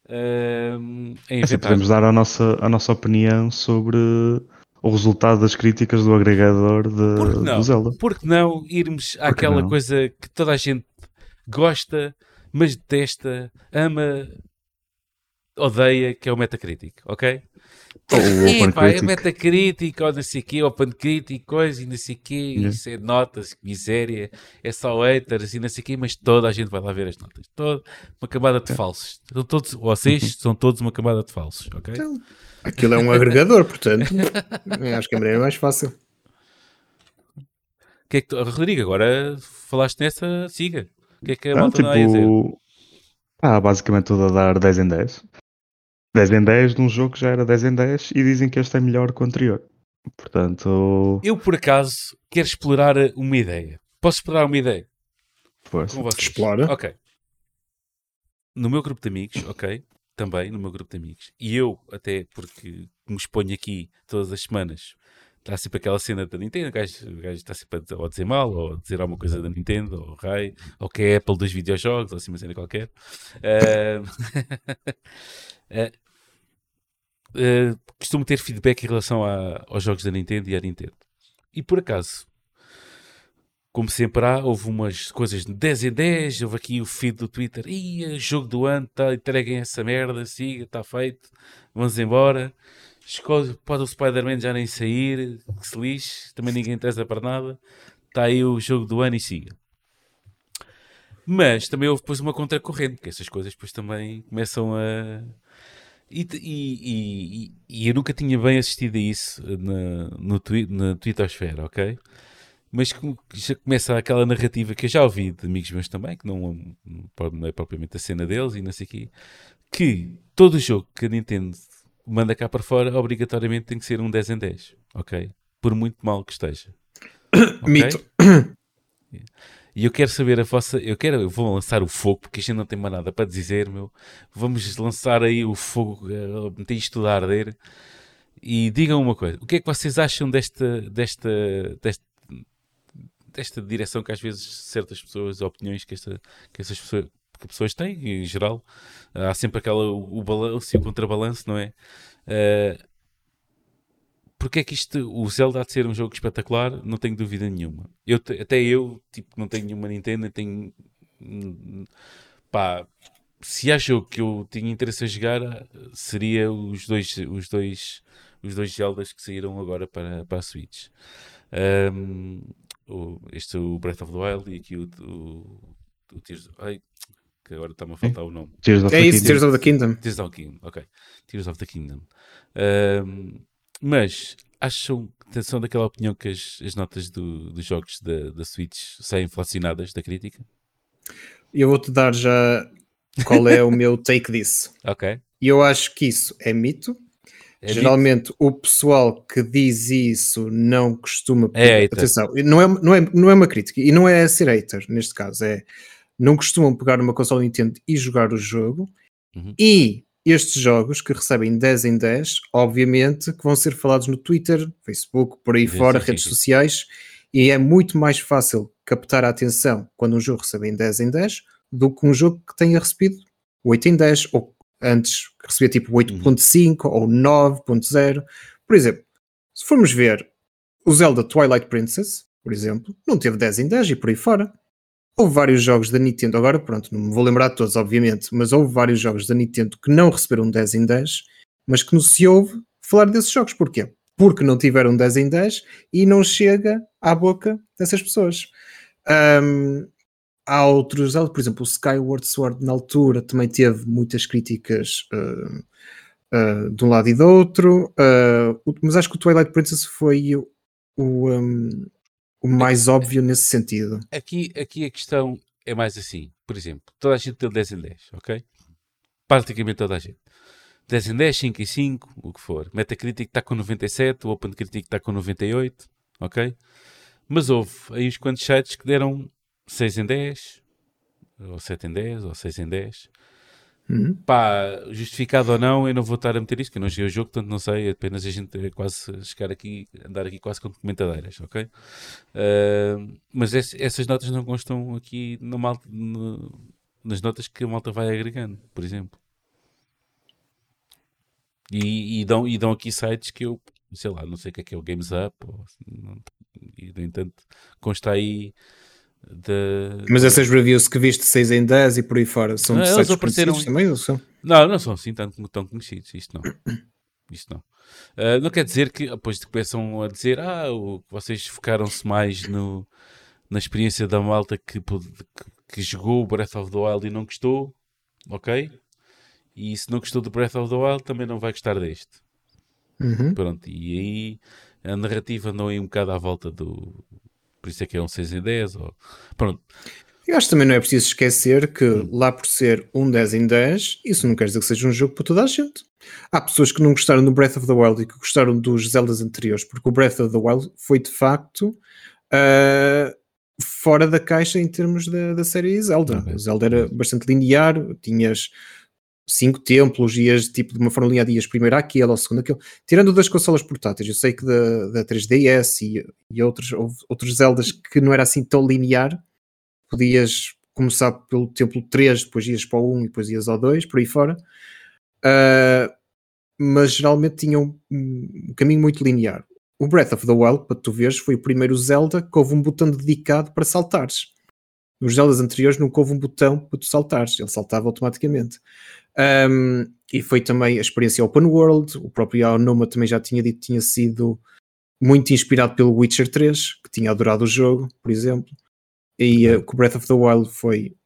Uh, é
Assim, podemos dar a nossa, a nossa opinião sobre o resultado das críticas do agregador de,
não?
do Zelda.
Por que não irmos àquela
não?
coisa que toda a gente gosta, mas detesta, ama, odeia, que é o Metacritic, ok?
Ou o
É,
Open
pá, é
Critic.
Metacritic, ou não sei o quê, Open Critic, coisa e não sei o quê,
Yeah.
isso é notas, que miséria, é só haters e não sei o quê, mas toda a gente vai lá ver as notas. Toda uma camada de falsos. São todos, vocês são todos uma camada de falsos, ok?
Então, aquilo é um agregador, portanto, acho que a maneira é mais fácil.
Que é que tu- Rodrigo, agora falaste nessa, siga. O que é que a
Não,
malta não vai dizer?
tipo, ah, basicamente tudo a dar 10 em 10. 10 em 10 de um jogo que já era 10 em 10 e dizem que este é melhor que o anterior. Portanto,
Eu, por acaso, quero explorar uma ideia. Posso explorar uma ideia
pois?
Explora.
Ok. No meu grupo de amigos, ok? Também no meu grupo de amigos. E eu, até porque me exponho aqui todas as semanas, está sempre aquela cena da Nintendo, o gajo, o gajo está sempre a, ou a dizer mal, ou a dizer alguma coisa da Nintendo, ou raio, ou que é a Apple dos videojogos, ou assim uma cena qualquer. Ah, ah, costumo ter feedback em relação a- aos jogos da Nintendo e à Nintendo. E por acaso, como sempre há, houve umas coisas de 10 em 10, houve aqui o feed do Twitter, Ih, jogo do ano, tá, entreguem essa merda, siga, está feito, vamos embora. Escolhe, pode o Spider-Man já nem sair, que se lixe, também ninguém interessa para nada. Está aí o jogo do ano e siga. Mas também houve depois uma contracorrente, que essas coisas depois também começam a. E, e, e- e- eu nunca tinha bem assistido a isso na, no twi na Twittosfera, ok? Mas já começa aquela narrativa que eu já ouvi de amigos meus também, que não, não é propriamente a cena deles e não sei o quê, que todo jogo que a Nintendo manda cá para fora obrigatoriamente tem que ser um 10 em 10, ok? Por muito mal que esteja. Ok?
Mito.
E eu quero saber a vossa. Eu quero, eu vou lançar o fogo, porque a gente não tem mais nada para dizer, meu. Vamos lançar aí o fogo, eh, meter isto tudo a arder. E digam uma coisa: o que é que vocês acham desta, desta, desta, desta direção que às vezes certas pessoas, opiniões que, esta, que essas pessoas, que pessoas têm, em geral, há sempre aquela, o, o balanço e o contrabalanço, não é? Eh, porque é que isto, o Zelda há de ser um jogo espetacular, não tenho dúvida nenhuma. Eu, até eu, tipo, não tenho nenhuma Nintendo, tenho. hum, Pá, se há jogo que eu tinha interesse a jogar, seria os dois, os dois, os dois Zeldas que saíram agora para, para a Switch. Hum, o, este, o Breath of the Wild e aqui o, o, o Tears. Ai, que agora está-me a faltar o nome.
Tears of
É
the
isso,
Kingdom.
Tears of the Kingdom.
Tears of the Kingdom, ok. Tears of the Kingdom. Ahm, mas acham, são daquela opinião que as, as notas do- dos jogos da, da Switch saem inflacionadas da crítica?
Eu vou-te dar já qual é o meu take disso.
Ok.
E eu acho que isso é mito.
É
Geralmente o pessoal que diz isso não costuma.
É hater.
Atenção, não é, não, é, não é uma crítica e não é ser hater neste caso. É não costumam pegar uma console Nintendo e jogar o jogo.
Uhum.
E estes jogos que recebem 10 em 10, obviamente que vão ser falados no Twitter, Facebook, por aí fora, redes sociais. E é muito mais fácil captar a atenção quando um jogo recebe em 10 em 10 do que um jogo que tenha recebido 8 em 10 ou antes recebia tipo 8.5 ou 9.0. Por exemplo, se formos ver o Zelda Twilight Princess, por exemplo, não teve 10 em 10 e por aí fora. Houve vários jogos da Nintendo, agora pronto, não me vou lembrar de todos, obviamente, mas houve vários jogos da Nintendo que não receberam 10 em 10, mas que não se ouve falar desses jogos. Porquê? Porque não tiveram 10 em 10 e não chega à boca dessas pessoas. Ahm, há outros, por exemplo, o Skyward Sword na altura também teve muitas críticas ah, ah, de um lado e do outro, o- mas acho que o Twilight Princess foi o, o, um, o mais óbvio nesse sentido.
Aqui, aqui a questão é mais assim. Por exemplo, toda a gente deu 10 em 10, ok? Praticamente toda a gente. 10 em 10, 5 em 5, o que for. Metacritic está com 97, o OpenCritic está com 98, ok? Mas houve aí uns quantos sites que deram 6 em 10, ou 7 em 10, ou 6 em 10.
Uhum.
Pá, justificado ou não, eu não vou estar a meter isto, que eu não joguei o jogo, portanto não sei, apenas a gente é quase chegar aqui, andar aqui quase com comentadeiras, ok? Ah, mas ess- essas notas não constam aqui no mal, no- nas notas que a malta vai agregando, por exemplo. E, e dão, e dão aqui sites que eu, sei lá, não sei o que é que é o Games Up, ou, não- e no entanto consta aí de...
Mas essas reviews que viste 6 em 10 e por aí fora são
Não,
de sites
apareceram
conhecidos também? ou são?
Não, não são assim tão, tão conhecidos. Isto não. Isto não. Ah, não quer dizer que depois começam a dizer ah, o, vocês focaram-se mais no, na experiência da malta que, que, que jogou o Breath of the Wild e não gostou. Ok? E se não gostou do Breath of the Wild, também não vai gostar deste.
Uhum.
Pronto, e aí a narrativa andou aí um bocado à volta do. Por isso é que é um 6 em 10. Ou... Pronto.
Eu acho que também não é preciso esquecer que lá por ser um 10 em 10, isso não quer dizer que seja um jogo para toda a gente. Há pessoas que não gostaram do Breath of the Wild e que gostaram dos Zeldas anteriores, porque o Breath of the Wild foi de facto uh, fora da caixa em termos da, da série Zelda.
Ok.
O Zelda era bastante linear, tinhas cinco templos, ias tipo de uma forma linear, ias primeiro àquele ou segundo aquele. Tirando das consolas portáteis, eu sei que da, da 3DS e, e outros, outros Zeldas que não era assim tão linear, podias começar pelo templo 3, depois ias para o 1 e depois ias ao 2, por aí fora. Uh, mas geralmente tinham um, um caminho muito linear. O Breath of the Wild, para tu veres, foi o primeiro Zelda que houve um botão dedicado para saltares. Nos Zeldas anteriores nunca houve um botão para tu saltares, ele saltava automaticamente. Um, e foi também a experiência Open World, o próprio Aonuma também já tinha dito que tinha sido muito inspirado pelo Witcher 3, que tinha adorado o jogo, por exemplo. E uh, que o Breath of the Wild foi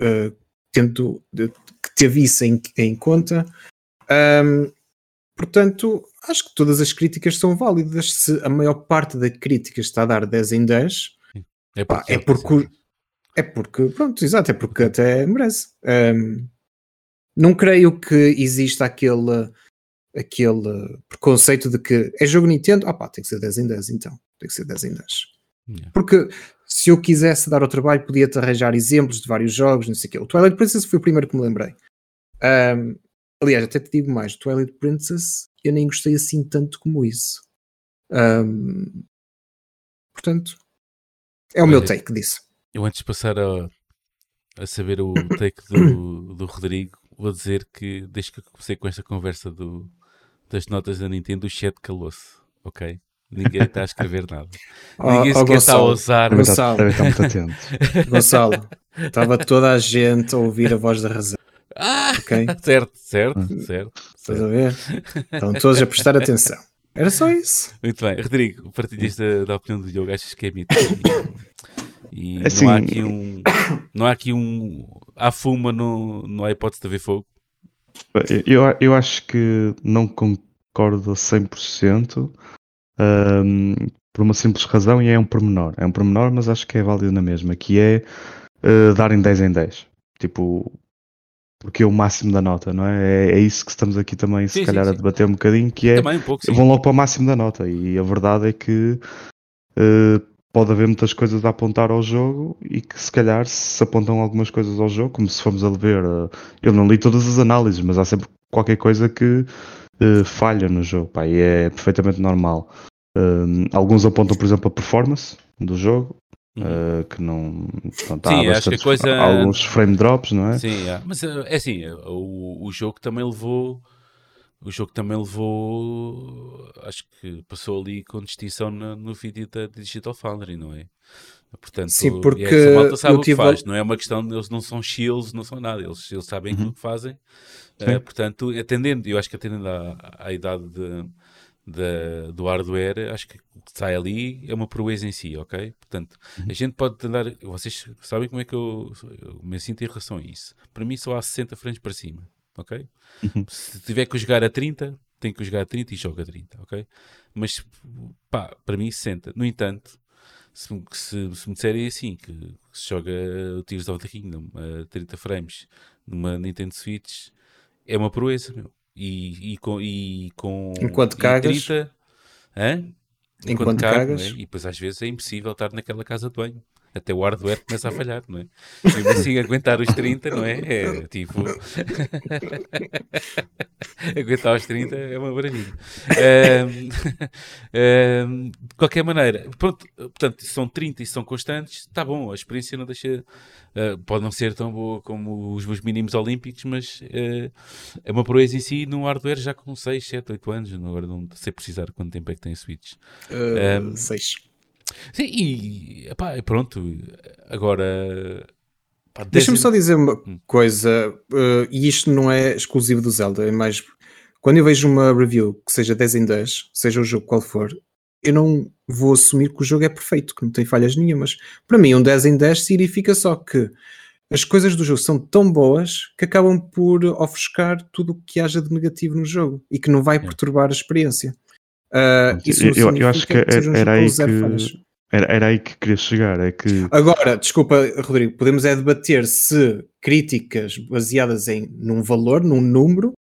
uh, tendo, de, que teve isso em, em conta. Um, portanto, acho que todas as críticas são válidas. Se a maior parte da crítica está a dar 10 em 10,
É
pá, é porque, é porque, pronto, exato, é porque até merece. Um, não creio que exista aquele, aquele preconceito de que é jogo Nintendo, ah pá, tem que ser 10 em 10 então, tem que ser 10 em 10.
Yeah.
Porque se eu quisesse dar ao trabalho, podia-te arranjar exemplos de vários jogos, não sei o quê. O Twilight Princess foi o primeiro que me lembrei. Um, aliás, até te digo mais, o Twilight Princess eu nem gostei assim tanto como isso. Um, portanto, é o meu
Olha,
take disso.
Eu antes de passar a, a saber o take do, do Rodrigo, vou dizer que desde que eu comecei com esta conversa do, das notas da Nintendo, o chat calou-se, ok? Ninguém está a escrever nada. Ninguém
ó,
sequer está a usar.
Estar,
Gonçalo.
atentos.
Gonçalo, estava toda a gente a ouvir a voz da razão,
Ah,
ok?
certo, certo,
Hum.
certo.
Estás
certo.
a ver? Estão todos a prestar atenção. Era só isso.
Muito bem. Rodrigo, partilhas da, da opinião do Diogo, achas que é mito? E,
Assim-
não há aqui um. Não há aqui um. Há fuma no, no iPod de ver fogo.
Eu, eu acho que não concordo a 100% ahm, por uma simples razão e é um pormenor. É um pormenor, mas acho que é válido na mesma, que é eh, darem 10 em 10. Tipo, porque é o máximo da nota, não é? É, é isso que estamos aqui também, se
Sim, sim,
calhar, a
sim.
debater um bocadinho, que é
um pouco, sim.
vão logo para o máximo da nota. E a verdade é que eh, pode haver muitas coisas a apontar ao jogo e que se calhar se apontam algumas coisas ao jogo, como se formos a ver, eh, eu não li todas as análises, mas há sempre qualquer coisa que eh, falha no jogo, pá, e é perfeitamente normal. Um, alguns apontam, por exemplo, a performance do jogo, eh, que não. Pronto,
Sim, acho que a coisa-
alguns frame drops, não é?
Sim, é. mas eh, é assim, eh, o, o jogo também levou. O jogo também levou. Acho que passou ali com distinção no, no vídeo da Digital Foundry, não é? Portanto,
Sim, porque
essa malta sabe o que faz, não é uma questão de eles não são shields, não são nada, eles, eles sabem aquilo que fazem. Eh, portanto, atendendo, eu acho que atendendo à, à idade de, da- do hardware, acho que o que sai ali é uma proeza em si, ok? Portanto, a gente pode andar. Vocês sabem como é que eu, eu me sinto em relação a isso. Para mim, só há 60 frames para cima, ok? Se tiver que jogar a 30, tem que jogar a 30 e joga a 30, ok? Mas, pá, para mim, 60. No entanto, se, me- se, se me disserem assim, que se joga o Tears of the Kingdom a 30 frames numa Nintendo Switch, é uma proeza, meu. E, e com, e com
Enquanto
e
cagas.
30, hã?
Enquanto
cago,
cagas.
não é? E depois às vezes é impossível estar naquela casa de banho. Até o hardware começa a falhar, não é? E mesmo assim aguentar os 30, não é? É tipo. aguentar os 30 é uma maravilha. Ahm, ahm, de qualquer maneira, pronto, portanto, são 30 e são constantes, está bom, a experiência não deixa. ah, pode não ser tão boa como os meus mínimos olímpicos, mas ah, é uma proeza em si no hardware já com 6, 7, 8 anos. Agora não sei precisar quanto tempo é que tem a Switch.
Uh,
Um. Sim, e epá, pronto, agora.
Deixa-me só dizer uma
Hum.
coisa, uh, e isto não é exclusivo do Zelda, é mais. Quando eu vejo uma review que seja 10 em 10, seja o jogo qual for, eu não vou assumir que o jogo é perfeito, que não tem falhas nenhumas. Para mim, um 10 em 10 significa só que as coisas do jogo são tão boas que acabam por ofuscar tudo o que haja de negativo no jogo e que não vai perturbar a experiência. Uh,
Eu- eu acho que
um
era aí que-. Era, era aí que queria chegar. É que
Agora, desculpa, Rodrigo, podemos é debater se críticas baseadas em num valor, num número,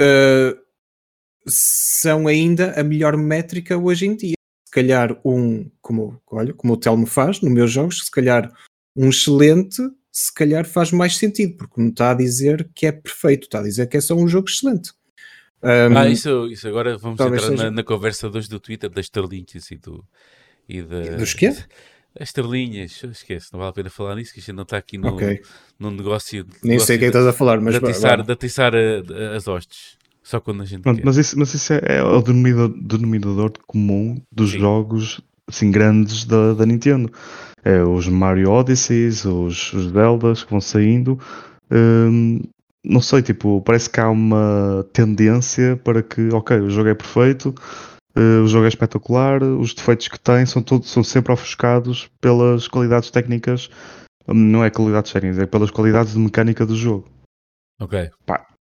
eh, são ainda a melhor métrica hoje em dia. Se calhar um, como, olha, como o Telmo faz nos meus jogos, se calhar um excelente, se calhar faz mais sentido, porque não está a dizer que é perfeito, está a dizer que é só um jogo excelente. Um,
Ah, isso, isso agora vamos entrar
seja-
na, na conversa de hoje do Twitter das estrelinhas e do. E da,
Dos quê?
As estrelinhas, esquece, não vale a pena falar nisso, que a gente não está aqui no,
ok,
num negócio.
nem sei o que é que estás a falar, mas
de atiçar, de atiçar a- a- as hostes. Só quando a gente
Pronto,
quer.
mas isso, mas isso é, é o denominador, denominador comum dos
Sim.
jogos assim, grandes da, da Nintendo. É os Mario Odysseys, os, os Zeldas que vão saindo. Hum, não sei, tipo, parece que há uma tendência para que, ok, o jogo é perfeito, eh, o jogo é espetacular, os defeitos que tem são, todos, são sempre ofuscados pelas qualidades técnicas, hum, não é qualidades técnicas, é pelas qualidades de mecânica do jogo.
Ok.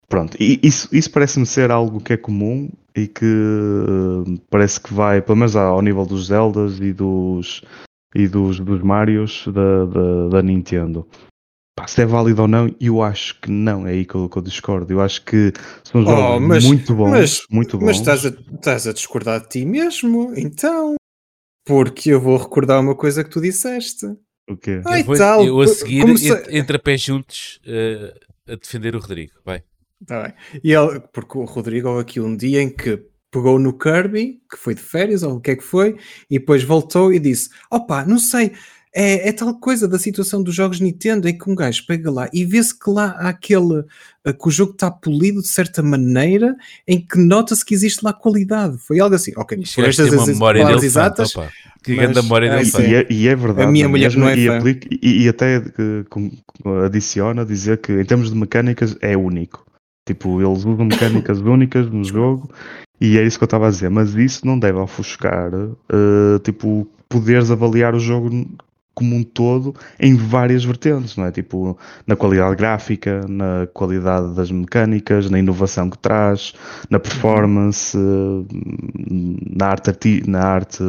Pronto, e isso, isso parece-me ser algo que é comum e que eh, parece que vai, pelo menos ao nível dos Zeldas e dos, e dos, dos Marios da, da, da Nintendo. Pá, se é válido ou não, eu acho que não, é aí que eu, que eu discordo. Eu acho que são jogos
Oh, mas-
muito bons,
mas-
muito bons.
Mas estás a, estás a discordar de ti mesmo, então. Porque eu vou recordar uma coisa que tu disseste.
O quê?
Ai,
eu, vou,
tal,
eu a seguir, entre, entre a pé juntos, eh, a defender o Rodrigo. Vai.
Tá bem. E ele, porque o Rodrigo houve aqui um dia em que pegou no Kirby, que foi de férias ou o que é que foi, e depois voltou e disse: Opa, não sei, é, é tal coisa da situação dos jogos Nintendo em que um gajo pega lá e vê-se que lá há aquele eh, que o jogo está polido de certa maneira em que nota-se que existe lá qualidade. Foi algo assim, ok,
Isto
por estas
uma
as-
memória dele
exatas,
exatas. Que grande memória dele tem.
E é, e é verdade.
A minha
é
mulher
mesmo?
não é
e, aplica- e- e até eh, com- adiciona dizer que em termos de mecânicas é único. Tipo, eles usam mecânicas únicas no jogo e é isso que eu estava a dizer. Mas isso não deve ofuscar, eh, tipo, poderes avaliar o jogo como um todo em várias vertentes, não é? Tipo, na qualidade gráfica, na qualidade das mecânicas, na inovação que traz, na performance, na arte, na arte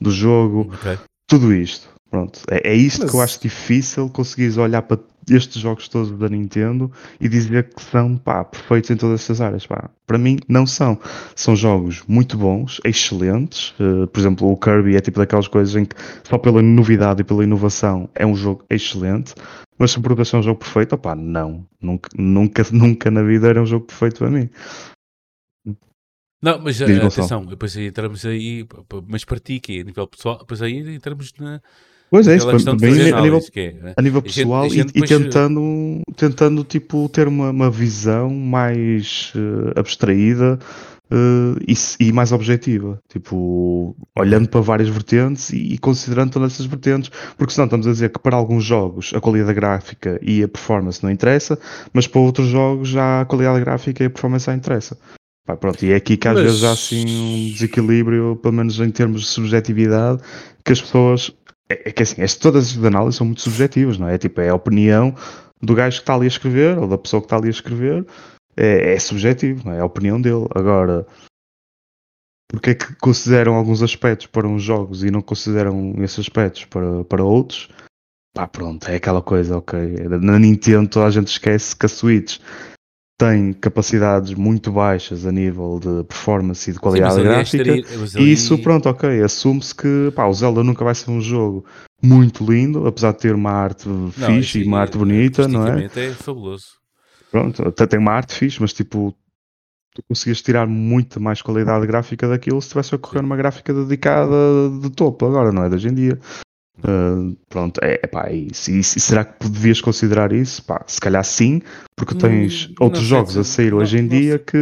do jogo
Ok.
tudo isto. Pronto, é, é isto que eu
Mas-
acho difícil conseguires olhar para estes jogos todos da Nintendo e dizer que são pá, perfeitos em todas estas áreas. Pá. Para mim, não são. São jogos muito bons, excelentes. Eh, por exemplo, o Kirby é tipo daquelas coisas em que só pela novidade e pela inovação é um jogo excelente. Mas se perguntas se é um jogo perfeito, opá, não. Nunca, nunca, nunca na vida era um jogo perfeito para mim.
Não, mas eh,
Diz, Gonçalo.
atenção, depois aí entramos aí, mas para ti, que é a nível pessoal, depois aí entramos na
Pois é, isso, a nível,
que é, né?
a nível
A gente-
pessoal e-
gente
e,
depois-
tentando, tentando tipo, ter uma, uma visão mais eh, abstraída eh, e, e mais objetiva, tipo, olhando para várias vertentes e, e considerando todas essas vertentes, porque senão estamos a dizer que para alguns jogos a qualidade gráfica e a performance não interessa, mas para outros jogos já a qualidade gráfica e a performance já interessa. Pá, pronto, e é aqui que às
Mas-
vezes há assim um desequilíbrio, pelo menos em termos de subjetividade, que as pessoas é, é que assim, estas, todas as análises são muito subjetivas, não é? Tipo, é a opinião do gajo que está ali a escrever, ou da pessoa que está ali a escrever, é, é subjetivo, não é? É a opinião dele. Agora, porque é que consideram alguns aspectos para uns jogos e não consideram esses aspectos para, para outros? Pá, pronto, é aquela coisa, ok. Na Nintendo toda a gente esquece que a Switch tem capacidades muito baixas a nível de performance e de
Sim,
qualidade
ali é
gráfica. E
ali-
isso, pronto, ok. Assume-se que pá, o Zelda nunca vai ser um jogo muito lindo, apesar de ter uma arte
Não,
fixe e uma
aí,
arte bonita, não é?
é fabuloso.
Pronto, até tem uma arte fixe, mas tipo, tu conseguias tirar muita mais qualidade gráfica daquilo se tivesse a correr
Sim.
numa gráfica dedicada de topo, agora não é de hoje em dia. Uh, pronto, é, é pá, e, se- e se- será que devias considerar isso? Pá, se calhar sim, porque
Hum,
tens
não
outros
sei
jogos
se-
a sair
não-
hoje em
não
dia que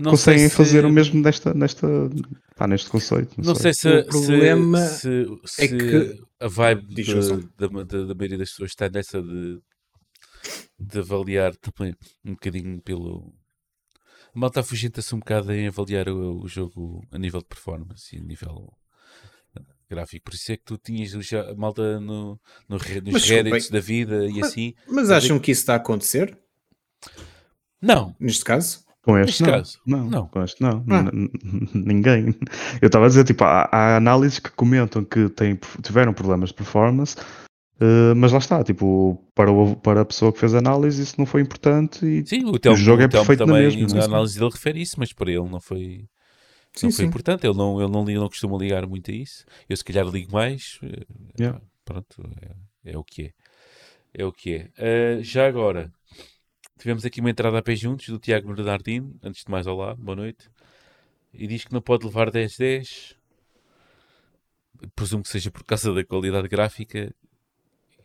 Não
conseguem
sei se-
fazer o mesmo nesta, nesta, pá, neste conceito.
Não sei se,
O problema
se, se,
é que-
a vibe da, da, da, da maioria das pessoas está nessa de, de avaliar também um bocadinho pelo. A malta afugenta-se um bocado em avaliar o, o jogo a nível de performance e a nível gráfico. Por isso é que tu tinhas o a malta no, no, nos
Mas,
Reddits da vida e
mas-
assim.
Mas acham que isso está a acontecer,
Não,
neste caso?
Com
Neste
este não.
caso,
não.
não.
Com este não.
Ah.
Ninguém. Eu estava a dizer, tipo, há, há análises que comentam que têm, tiveram problemas de performance, eh, mas lá está, tipo, para, o, para a pessoa que fez a análise isso não foi importante e
Sim, o Telmo,
jogo é
o Telmo
perfeito na
também,
mesma,
na
não é?
análise dele refere isso, mas para ele não foi,
Sim,
não foi
sim.
importante. Ele não, ele não, não costuma ligar muito a isso. Eu se calhar ligo mais. eh,
Yeah.
Pronto, é, é o que é. É o que é. Eh, já agora, tivemos aqui uma entrada a pé juntos do Tiago Bernardino. Antes de mais, olá, boa noite. E diz que não pode levar 10-10. Presumo que seja por causa da qualidade gráfica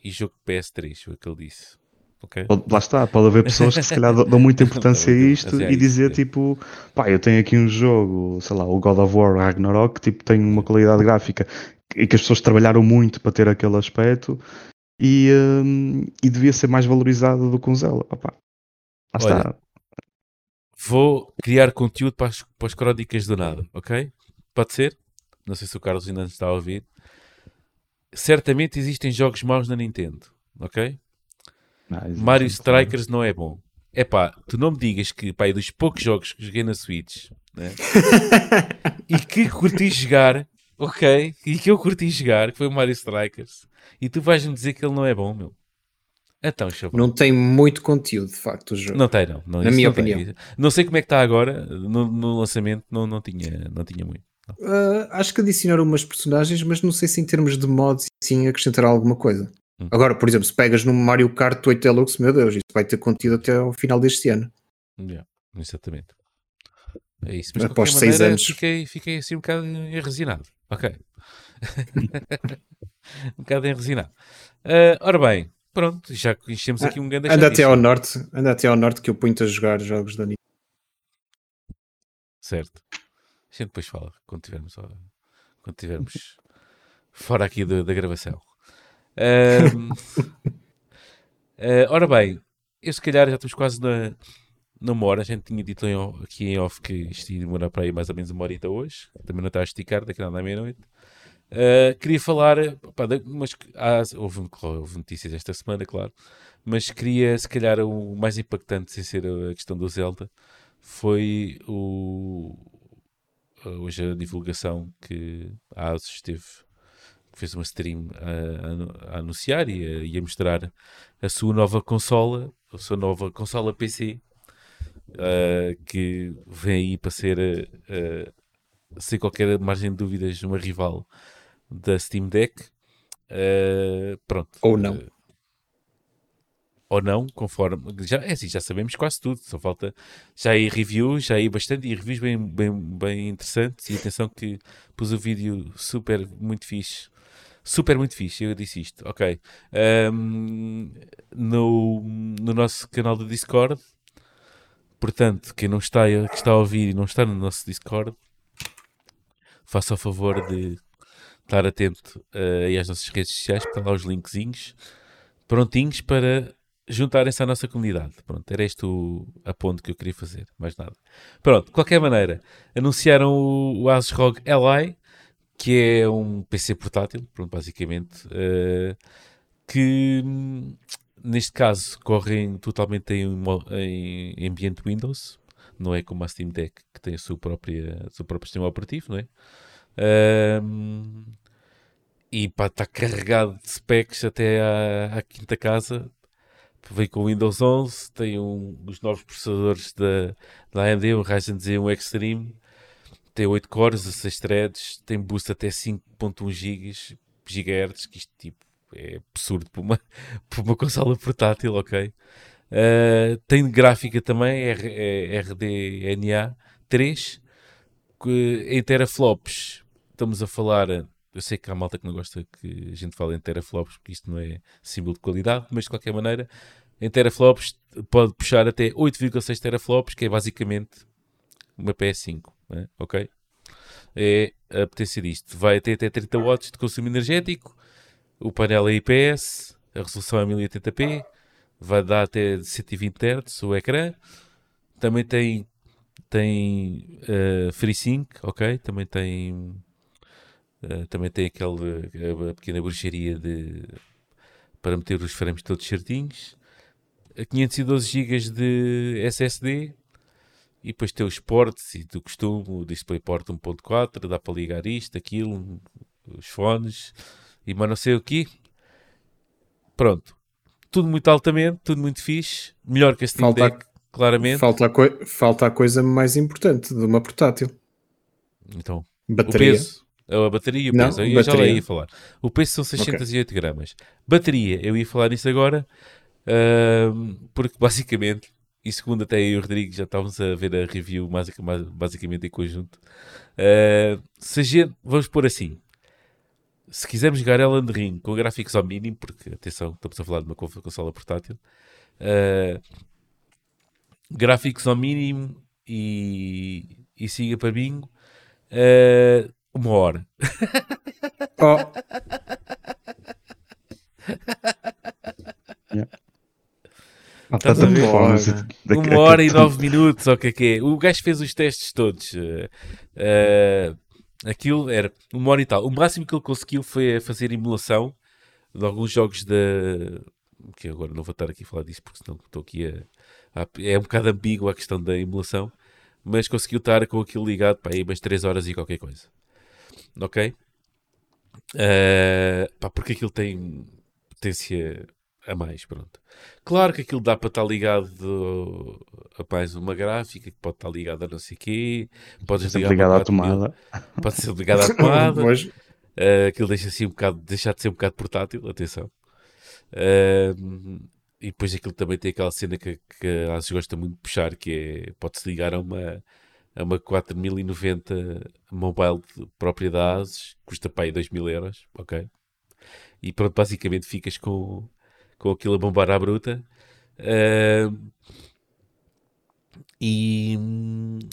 e jogo PS3, foi o que ele disse. Ok?
Pode- Lá está, pode haver pessoas que se calhar dão- muita importância a isto
é
e
isso,
dizer
é.
tipo, pá, eu tenho aqui um jogo, sei lá, o God of War Ragnarok, que tipo, tem uma qualidade gráfica e que as pessoas trabalharam muito para ter aquele aspecto e, hum, e devia ser mais valorizado do que um Zelda. Opá, lá
Olha,
está.
Vou criar conteúdo para as, para as crónicas do nada, ok? Pode ser? Não sei se o Carlos ainda nos está a ouvir. Certamente existem jogos maus na Nintendo, ok?
Ah,
Mario Strikers não é bom. É pá, tu não me digas que, pá, é dos poucos jogos que joguei na Switch né? e que curti jogar, ok? E que eu curti jogar, que foi o Mario Strikers, e tu vais-me dizer que ele não é bom, meu. Então, chaval.
Não tem muito conteúdo, de facto, o jogo.
Não tem, não. não
Na minha
não tem.
opinião.
Não sei como é que está agora. No, no lançamento não, não, tinha, não tinha muito. não.
Uh, acho que adicionaram umas personagens, mas não sei se em termos de mods sim acrescentaram alguma coisa.
Hum.
Agora, por exemplo, se pegas no Mario Kart 8 Deluxe, meu Deus, isso vai ter contido até ao final deste ano.
Yeah, exatamente. É isso. Mas
Após seis
maneira,
anos.
Fiquei, fiquei assim um bocado enresinado. Ok. um bocado enresinado. Ah, ora bem, pronto. Já enchemos aqui um grande
Anda até ao norte, anda até ao norte que eu ponho-te a jogar jogos da Nintendo.
Certo. A gente depois fala quando tivermos, quando tivermos fora aqui do- da gravação. Ah, ora bem, eu se calhar já estamos quase na, numa hora. A gente tinha dito em aqui em off que isto ia demorar para aí mais ou menos uma horita hoje. Também não está a esticar, daqui a nada à meia-noite. Ah, queria falar, mas há- houve, houve notícias esta semana, claro, mas queria, se calhar, o mais impactante, sem ser a questão do Zelda, foi o, hoje a divulgação que a Asus teve, fez uma stream a, a anu- a anunciar e a, e a mostrar a sua nova consola, a sua nova consola PC, ah, que vem aí para ser, ah, sem qualquer margem de dúvidas, uma rival da Steam Deck. Ah, pronto.
Ou não.
Ou não, conforme. Já, é assim, já sabemos quase tudo. Só falta. Já aí reviews, já aí bastante. E reviews bem, bem, bem interessantes. E atenção que pus o vídeo super, muito fixe. Super, muito fixe. Eu disse isto. Ok. Ahm, no, no nosso canal do Discord. Portanto, quem não está, que está a ouvir e não está no nosso Discord, faça o favor de estar atento eh, aí às nossas redes sociais, para lá os linkzinhos prontinhos para juntarem-se à nossa comunidade. Pronto, era este o a ponto que eu queria fazer, mais nada. Pronto, de qualquer maneira, anunciaram o, o Asus ROG Ally, que é um PC portátil, pronto, basicamente, eh, que hum, neste caso correm totalmente em, em ambiente Windows, não é como a Steam Deck que tem a sua própria, o seu próprio sistema operativo, não é? Ahm, e pá, está carregado de specs até à, à quinta casa. Vem com o Windows 11, tem um dos novos processadores da, da AMD, o Ryzen Z1 Extreme, tem 8 cores, 16 threads, tem boost até 5.1 GB, GHz, que isto tipo é absurdo para uma, para uma consola portátil, ok? Uh, tem gráfica também, R, é RDNA 3, que, em teraflops, estamos a falar, eu sei que há malta que não gosta que a gente fale em teraflops, porque isto não é símbolo de qualidade, mas de qualquer maneira, em teraflops pode puxar até 8,6 teraflops, que é basicamente uma PS5, né? ok? É a potência disto. Vai ter até 30 watts de consumo energético, o painel é IPS, a resolução é 1080p, vai dar até 120 Hz o ecrã, também tem tem uh, FreeSync, ok? Também tem uh, também tem aquela a pequena bruxaria de para meter os frames todos certinhos. A 512 GB de SSD, E depois tem os ports e do costume, o DisplayPort 1.4, dá para ligar isto, aquilo, os fones e mais não sei o que. Pronto. Tudo muito altamente, tudo muito fixe. Melhor que a Steam
Falta-
Deck, claramente.
Falta a, coi- falta a coisa mais importante de uma portátil.
Então, o
Bateria.
peso. A bateria e o
Não,
peso. Eu já lá
bateria.
ia falar. O peso são 608 gramas. Bateria, eu ia falar nisso agora, ahm, porque basicamente, e segundo até eu e o Rodrigo já estávamos a ver a review basicamente em conjunto, ah, se a gente, vamos pôr assim, se quisermos jogar Elden Ring com gráficos ao mínimo, porque atenção, estamos a falar de uma consola portátil, ah, gráficos ao mínimo e, e siga para bingo, ah, uma hora.
Oh,
Ah,
Estás
tanta
a ver?
performance
Uma
Uma hora e nove minutos, ou o que é que é? O gajo fez os testes todos. eh, aquilo era uma hora e tal. O máximo que ele conseguiu foi fazer emulação de alguns jogos da. Que agora não vou estar aqui a falar disso porque senão estou aqui a. a- é um bocado ambíguo a questão da emulação. Mas conseguiu estar com aquilo ligado para aí umas 3 horas e qualquer coisa. Ok? Eh, pá, porque aquilo tem potência a mais, pronto. Claro que aquilo dá para estar ligado a mais uma gráfica, que pode estar ligado a não sei o quê,
Sempre
ligar
ligado à
para 4000,
tomada.
pode ser ligado à tomada,
pois,
eh, aquilo deixa assim um bocado, deixar de ser um bocado portátil, atenção. Ahm, e depois aquilo também tem aquela cena que, que a ASUS gosta muito de puxar, que é, pode-se ligar a uma, a uma 4090 mobile de própria da ASUS, custa para aí 2000 euros, ok? E pronto, basicamente ficas com, com aquilo a bombar à bruta. Ahm, e,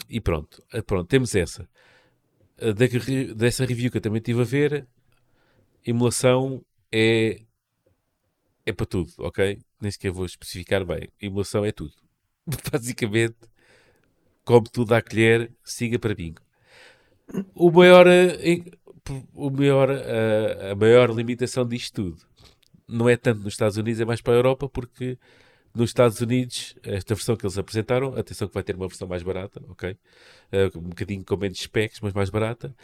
e pronto, Ah, pronto, temos essa. Ah, da dessa review que eu também estive a ver, emulação é é para tudo, ok? Nem sequer vou especificar bem. Emulação é tudo. Basicamente, come tudo à colher, siga para bingo. O maior, eh, o maior, eh, a maior limitação disto tudo não é tanto nos Estados Unidos, é mais para a Europa, porque nos Estados Unidos, esta versão que eles apresentaram, atenção que vai ter uma versão mais barata, ok? Eh, um bocadinho com menos specs, mas mais barata.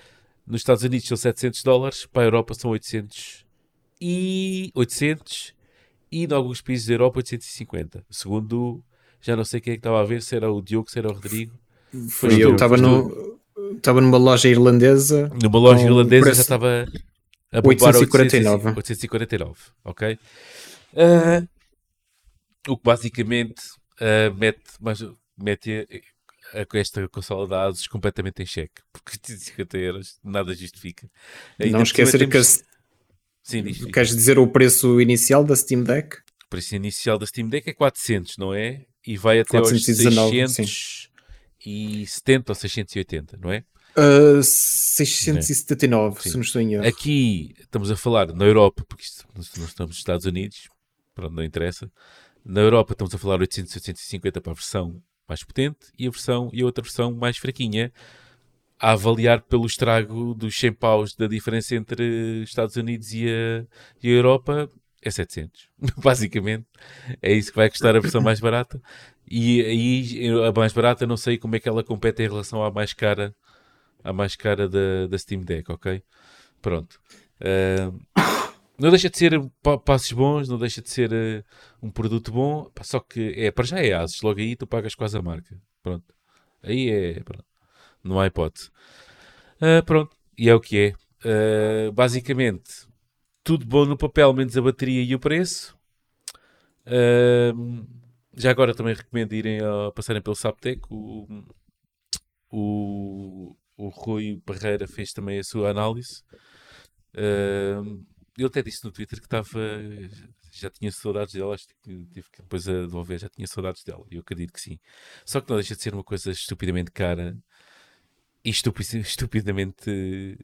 Nos Estados Unidos são 700 dólares, para a Europa são 800 e 800 e em alguns países da Europa 850. Segundo, já não sei quem é que estava a ver, se era o Diogo, se era o Rodrigo. Foste
eu. Estava no, estava numa loja irlandesa.
Numa loja irlandesa
preço
já estava a bombar a
849.
849, ok? Ah, o que basicamente ah, mete, mas, mete a, a- esta consola da Asus completamente em xeque. Porque 50 euros nada justifica. Ainda
não esquecer que
temos-
a-
Sim, diz, diz.
queres dizer o preço inicial da Steam Deck?
O preço inicial da Steam Deck é 400, não é? E vai até
419,
aos 670 ou 680, não é?
Uh, 679,
Sim.
se não estou em erro.
Aqui estamos a falar na Europa, porque isto, nós estamos nos Estados Unidos, pronto, não interessa. Na Europa estamos a falar 800, 850 para a versão mais potente e a versão e a outra versão mais fraquinha, a avaliar pelo estrago dos 100 paus da diferença entre Estados Unidos e a, e a Europa é 700. Basicamente, é isso que vai custar a versão mais barata. E aí a mais barata não sei como é que ela compete em relação à mais cara, à mais cara da, da Steam Deck, ok? Pronto. Ah, não deixa de ser pa- passos bons, não deixa de ser eh, um produto bom, só que é, para já é Asus, logo aí tu pagas quase a marca. Pronto. Aí é, pronto. Não há hipótese. Ah, pronto, e é o que é. Ah, basicamente, tudo bom no papel, menos a bateria e o preço. Já agora também recomendo irem a, passarem pelo Saptec. O, o, o Rui Barreira fez também a sua análise. Ah, ele até disse no Twitter que estava. Já tinha saudades dela, acho que tive que depois a devolver, já tinha saudades dela. Eu acredito que sim. Só que não deixa de ser uma coisa estupidamente cara e estupi- estupidamente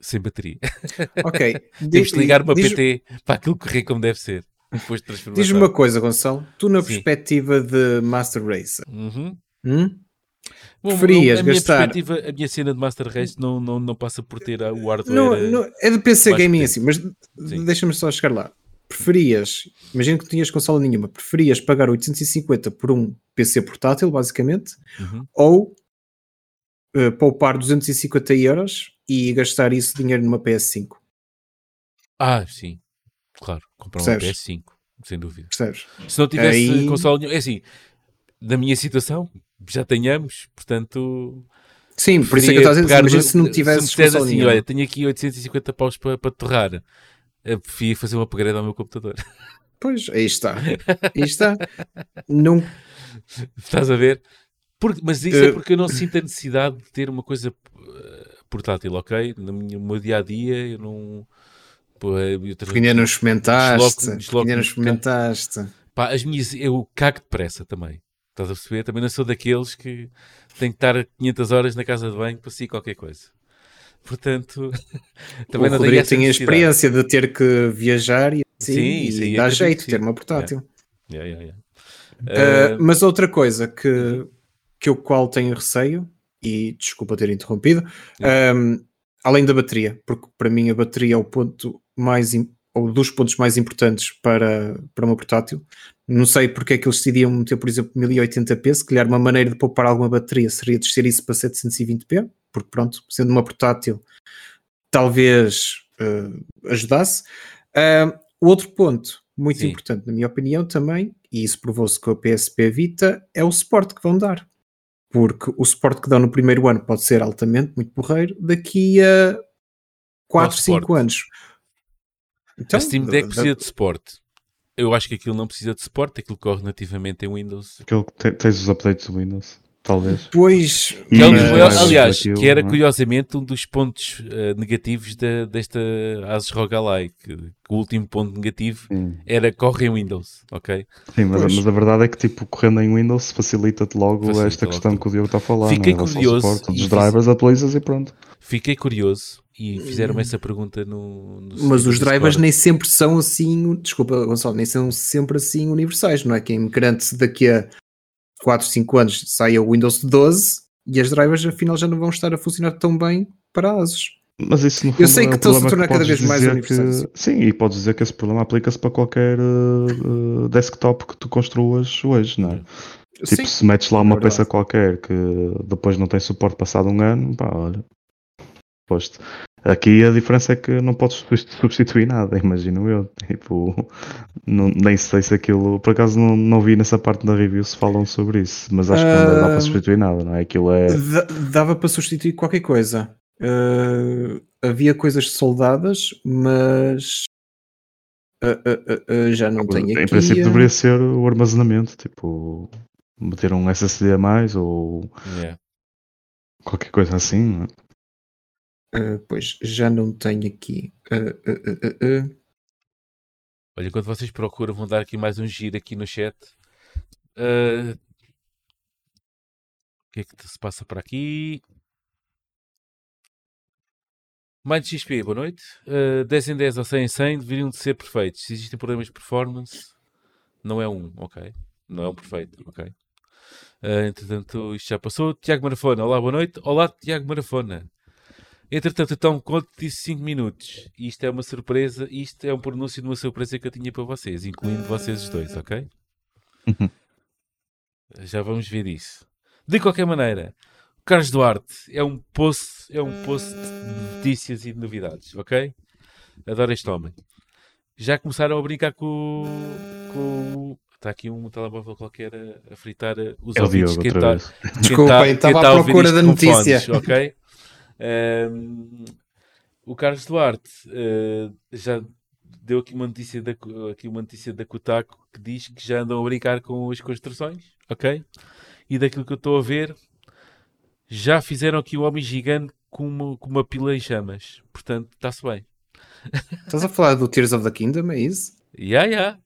sem bateria.
Ok.
Temos de ligar uma
Diz-
PT para aquilo correr como deve ser. Depois de.
Diz-me uma coisa, Gonçalo. Tu, na
Sim.
perspectiva de Master Racer,
Uhum.
hum?
Bom,
Preferias
a minha
gastar-
perspectiva, a minha cena de Master Race não, não, não passa por ter o hardware.
não, não, é de PC Gaming assim, mas deixa-me só chegar lá. preferias, imagina que não tinhas consola nenhuma, preferias pagar 850 por um PC portátil, basicamente,
Uhum.
ou eh, poupar 250 euros e gastar isso dinheiro numa PS5,
Ah, sim. Claro, comprar um
Percebes?
PS5, sem dúvida.
percebes?
Se não tivesse
Aí-
console nenhuma, é assim, na minha situação, já tenhamos, portanto.
Sim, por isso é que eu estou a dizer, imagina se não tivesse
me
consola
assim,
nenhuma.
olha, tenho aqui 850 paus para, para torrar. Eu preferia fazer uma upgrade ao meu computador.
Pois, aí está. Aí está. Não,
Estás a ver? Porque- mas isso é
Eh,
porque eu não sinto a necessidade de ter uma coisa eh, portátil, ok? No meu dia a dia eu não. Pô, é- eu
porque ainda não experimentaste.
Desloco-me-
porque ainda não experimentaste.
Pá, as minhas, eu cago depressa também. Estás a perceber? Também não sou daqueles que têm que estar 500 horas na casa de banho para si qualquer coisa. Portanto, também
o
não
Rodrigo tem a experiência de ter que viajar e, assim,
Sim,
e dá
acredito
jeito de ter
sim.
uma portátil.
Yeah, yeah, yeah.
Uh,
Eh,
mas outra coisa que, que eu qual tenho receio, e desculpa ter interrompido, um, além da bateria, porque para mim a bateria é o ponto mais ou dos pontos mais importantes para, para uma portátil. Não sei porque é que eles decidiam meter, por exemplo, 1080p, se calhar uma maneira de poupar alguma bateria seria descer isso para 720p, porque pronto, sendo uma portátil, talvez uh, ajudasse. Uh, outro ponto muito
Sim.
importante, na minha opinião, também, e isso provou-se com a PSP Vita, é o suporte que vão dar. Porque o suporte que dão no primeiro ano pode ser altamente, muito porreiro, daqui a 4, 5
suporte?
anos. Então,
a Steam Deck precisa de suporte. Eu acho que aquilo não precisa de suporte, aquilo corre nativamente em Windows.
Aquele que te- tens os updates do Windows, talvez.
Pois,
Que é um dos
Mas-
maiores- aliás,
aquilo,
que era
é?
curiosamente um dos pontos eh, negativos da, desta Asus ROG Ally, que, que o último ponto negativo
Sim,
era corre em Windows, ok?
Sim, mas, mas a verdade é que tipo, correndo em Windows facilita-te logo
Facilita
esta
logo
questão
tudo.
que o Diogo está a falar.
Fiquei
é? Ao
curioso
suporte, dos drivers, atualizas e pronto.
Fiquei curioso e fizeram-me essa pergunta no, no
mas os drivers
Discord.
nem sempre são assim, desculpa Gonçalo, nem são sempre assim universais, não é? Quem garante se daqui a 4, 5 anos saia o Windows 12 e as drivers afinal já não vão estar a funcionar tão bem para ASUS.
Mas isso no fundo
Eu sei
é
que
um
estão-se a tornar cada vez mais universais.
que- Sim, e podes dizer que esse problema aplica-se para qualquer uh, desktop que tu construas hoje, não é? Tipo,
Sim,
se metes lá uma
é
peça qualquer que depois não tem suporte passado um ano, pá, olha, posto. Aqui a diferença é que não podes subst- substituir nada, imagino eu. Tipo, não- nem sei se aquilo. Por acaso não, não vi nessa parte da review se falam sobre isso, mas acho que não dá para
Ah,
substituir nada, não é? Aquilo é.
Da- dava para substituir qualquer coisa. Uh, havia coisas soldadas, mas uh, uh, uh, uh, já não tenho
em
aqui.
princípio
uh,
deveria ser o armazenamento, tipo, meter um SSD a mais ou
Yeah.
qualquer coisa assim, não é?
Uh, pois já não tenho aqui. Uh, uh, uh, uh, uh.
Olha, enquanto vocês procuram, vão dar aqui mais um giro aqui no chat. O que é que se passa para aqui? Mind XP, boa noite. Ah, 10 em 10 ou 100 em 100 deveriam de ser perfeitos. Se existem problemas de performance, não é um, ok. Não é um perfeito, ok. Ah, entretanto, isto já passou. Tiago Marafona, olá, boa noite. Olá, Tiago Marafona. Entretanto, então, conto disse 5 minutos. Isto é uma surpresa, isto é um pronúncio de uma surpresa que eu tinha para vocês, incluindo vocês os dois, ok? Já vamos ver isso. De qualquer maneira, Carlos Duarte é um post, é um post de notícias e de novidades, ok? Adoro este homem. Já começaram a brincar com, o- com o- Está aqui um telemóvel qualquer a, fritar os
É
ouvidos.
Diogo
Quem está-
Desculpem,
tá- quem
estava
tá
à
a ouvir
procura da notícia.
fones, ok? Ehm, o Carlos Duarte eh, já deu aqui uma notícia da, aqui uma notícia da Kotaku que diz que já andam a brincar com as construções, ok? E daquilo que eu estou a ver, já fizeram aqui o homem gigante com uma, com uma pila em chamas. Portanto, está-se bem.
Estás a falar do Tears of the Kingdom, é isso?
Ya, ya.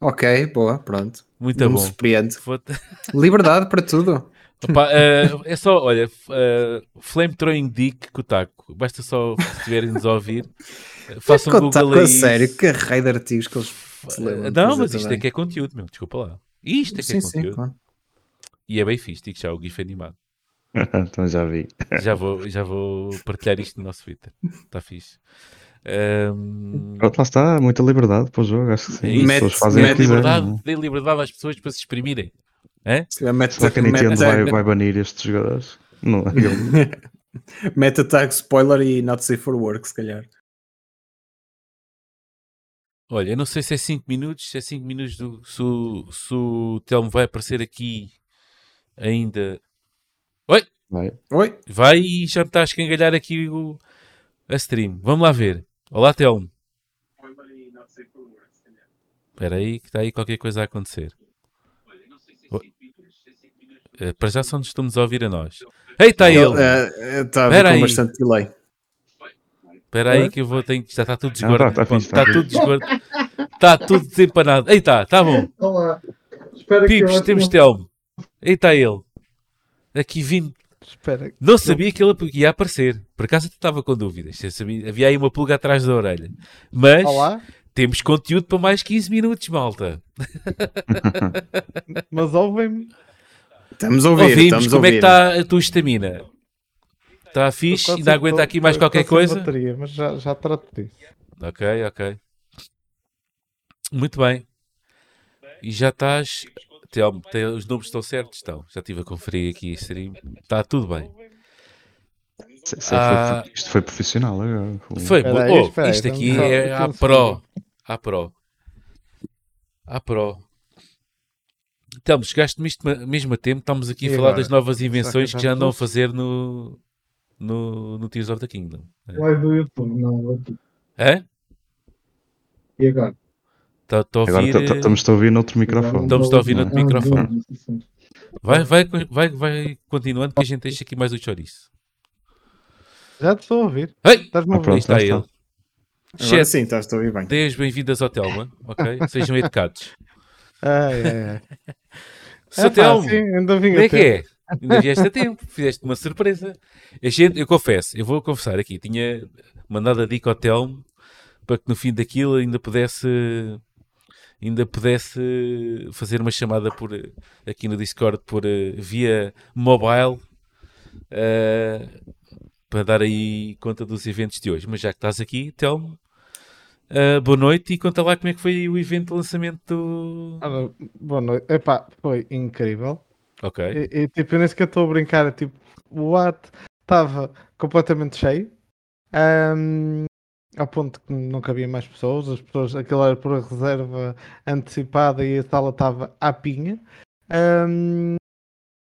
Ok, boa, pronto.
Muito
não me
bom.
surpreende.
Foda-
Liberdade para tudo.
Opa, eh, é só, olha, eh, Flame Throwing Dick Kotaku. Basta só, se estiverem-nos a ouvir, eh, façam um Google
a
aí.
sério, que raio de artigos que eles se lembram
Não, mas isto é
também.
que é conteúdo, meu. Desculpa lá. Isto é que
Sim,
é
sim,
conteúdo.
claro.
E é bem fixe, digo já, o GIF animado.
então já vi.
Já vou, já vou partilhar isto no nosso Twitter. Está fixe. Ahm,
Pronto, lá está, muita liberdade para o jogo, acho que sim.
é
As.
Mete-
pessoas fazem quiserem.
liberdade,
é?
dê liberdade às pessoas para se exprimirem.
Se calhar mete,
Será que a Nintendo vai, vai banir estes jogadores? Não, ele-
mete tag spoiler e not safe for work, se calhar.
Olha, eu não sei se é 5 minutos, se é 5 minutos do, se, o, se o Telmo vai aparecer aqui ainda. Oi,
vai.
Oi?
vai e já me está a escangalhar aqui o, a stream. Vamos lá ver. Olá, Telmo. Espera aí, que está aí qualquer coisa a acontecer. Eh, Para já só nos estamos a ouvir a nós. Ei, está ele!
Está
Espera
com
aí.
bastante delay.
Espera aí que eu vou ter que. Já está tudo
tá-
desguardado.
tá fixe, tá
Está tudo desguardado. Está tudo desempanado. Ei, está, está bom.
Olá.
Pips,
eu-
temos Telmo. Aí está ele. Aqui vindo.
Espera.
Não sabia que ele ia aparecer. Por acaso eu estava com dúvidas. Sabia- Havia aí uma pulga atrás da orelha. Mas
Olá.
temos conteúdo para mais 15 minutos, malta.
Mas ouvem-me.
Estamos a ouvir,
Ouvimos
estamos a
como é que está a tua estamina. Está fixe? Ainda aguenta
tô-
aqui mais qualquer coisa?
Bateria, mas já, já trato disso.
Ok, ok. Muito bem. E já estás. Telmo, os números estão certos? Estão. Já estive a conferir aqui. stream. Está tudo bem.
É-
Ah.
foi- isto foi profissional agora.
Foi
Espera
bom.
aí,
Oh,
espera
isto aqui
vamos só-
é a Pro. A Pro. A Pro. Então, chegaste mesmo, mesmo a tempo. Estamos aqui a
E
falar
agora?
das novas invenções que já andam a fazer no, no, no Tears of the Kingdom.
Live do YouTube, não. aqui.
É?
E agora?
Estou a
Agora
ouvir.
ta- ta- estamos a ouvir noutro microfone.
Estamos a ouvir no
Ah,
microfone.
sim.
Vai, vai, vai, vai continuando que a gente deixa aqui mais o chouriço.
Já te estou a ouvir.
Ei!
Estás-me a
Ah,
ouvir?
pronto.
Aí está ele.
Agora sim, estás a ouvir bem.
dê as bem-vindas ao Telma, ok? Sejam educados.
Ai, ai, ai.
Seu
É
Telmo,
vim
como é que é? Ainda vieste a tempo, fizeste uma surpresa. A gente, eu confesso, eu vou confessar aqui, tinha mandado a dica ao Telmo para que no fim daquilo ainda pudesse ainda pudesse fazer uma chamada por aqui no Discord por eh, via mobile eh, para dar aí conta dos eventos de hoje. Mas já que estás aqui, Telmo, eh, boa noite e conta lá como é que foi o evento de lançamento do.
Ora, boa noite. Epá, foi incrível.
Ok.
E, e, tipo, eu nem sequer estou a brincar. é Tipo, o what estava completamente cheio. Ahm, ao ponto que não cabia mais pessoas. As pessoas, aquilo era por reserva antecipada e a sala estava à pinha. Ahm,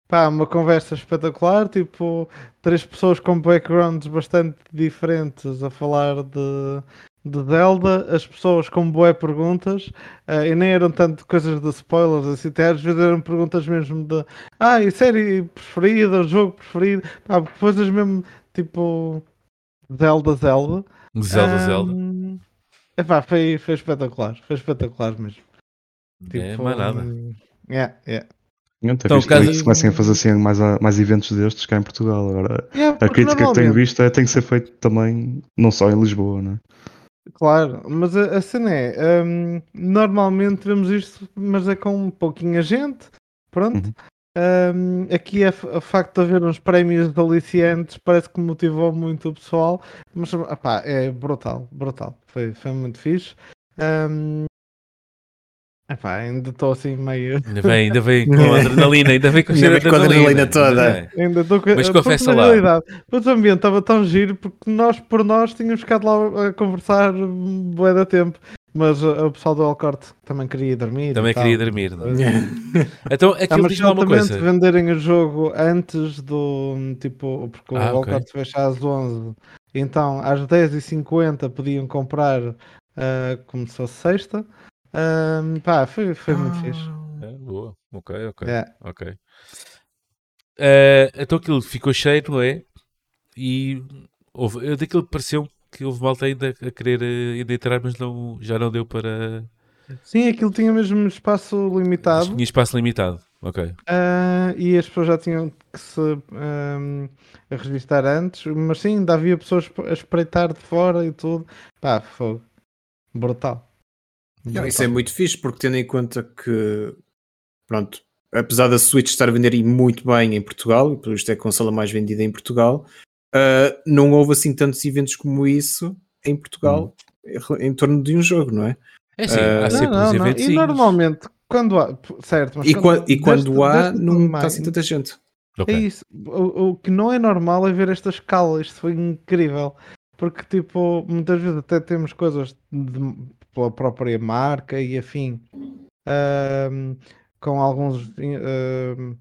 pá, uma conversa espetacular. Tipo, três pessoas com backgrounds bastante diferentes a falar de, de Zelda. As pessoas com boé perguntas. ah, e nem eram tanto coisas de spoilers, assim, até às vezes eram perguntas mesmo de ah, e série preferida, jogo preferido, pá, coisas mesmo tipo Zelda, Zelda.
Zelda, Zelda.
Ahm, epá, foi, foi espetacular, foi espetacular mesmo.
é
Tipo,
mais nada.
hum, yeah, yeah.
Então,
visto
caso-
que se comecem a fazer assim mais, mais eventos destes cá em Portugal. Agora,
Yeah,
a crítica que tenho visto é que tem que ser feito também, não só em Lisboa, né?
Claro, mas a, a cena é, hum, normalmente vemos isto, mas é com pouquinha gente, pronto.
Uhum.
Hum, aqui é o facto de haver uns prémios de alicientes, parece que motivou muito o pessoal, mas opá, é brutal, brutal, foi, foi muito fixe. Hum, epá, ainda estou assim meio.
Ainda bem, ainda bem com a adrenalina, ainda bem com,
Ainda
de
com a adrenalina toda.
Ainda estou
Mas
porque,
confessa lá.
realidade, Mas o ambiente estava tão giro porque nós, por nós, tínhamos ficado lá a conversar um bué da tempo. Mas uh, o pessoal do Alcorte também queria dormir.
Também queria dormir. não é? Então,
Ah,
aquilo
mas
diz uma coisa.
venderem o jogo antes do. Tipo, porque
Ah,
o. Alcorte fecha às 11. Então, às 10h50 podiam comprar ah, como se fosse sexta. Ah, pá, foi, foi muito fixe.
É, boa, ok, ok.
É.
ok. Eh, então aquilo ficou cheio, não é? E houve, eu daquilo que pareceu que houve malta ainda a querer eh, ainda entrar, mas não, já não deu para.
Sim, aquilo tinha mesmo espaço limitado.
Tinha espaço limitado. Ok.
Ah, e as pessoas já tinham que se a registrar antes, mas sim, ainda havia pessoas a espreitar de fora e tudo. Pá, fogo. Brutal.
Não, isso é muito fixe, porque tendo em conta que, pronto, apesar da Switch estar a vender aí muito bem em Portugal, e por isto é a consola mais vendida em Portugal, ah, não houve assim tantos eventos como isso em Portugal em torno de um jogo, não é?
É sim,
Ah,
há sempre
Não, não. E normalmente, quando há. Certo, mas
E, qua- e quando
desde-
há,
desde
não está assim tanta gente.
É isso. O, o que não é normal é ver esta escala. Isto foi incrível. Porque, tipo, muitas vezes até temos coisas de- pela própria marca e afim, ahm, com alguns, ahm,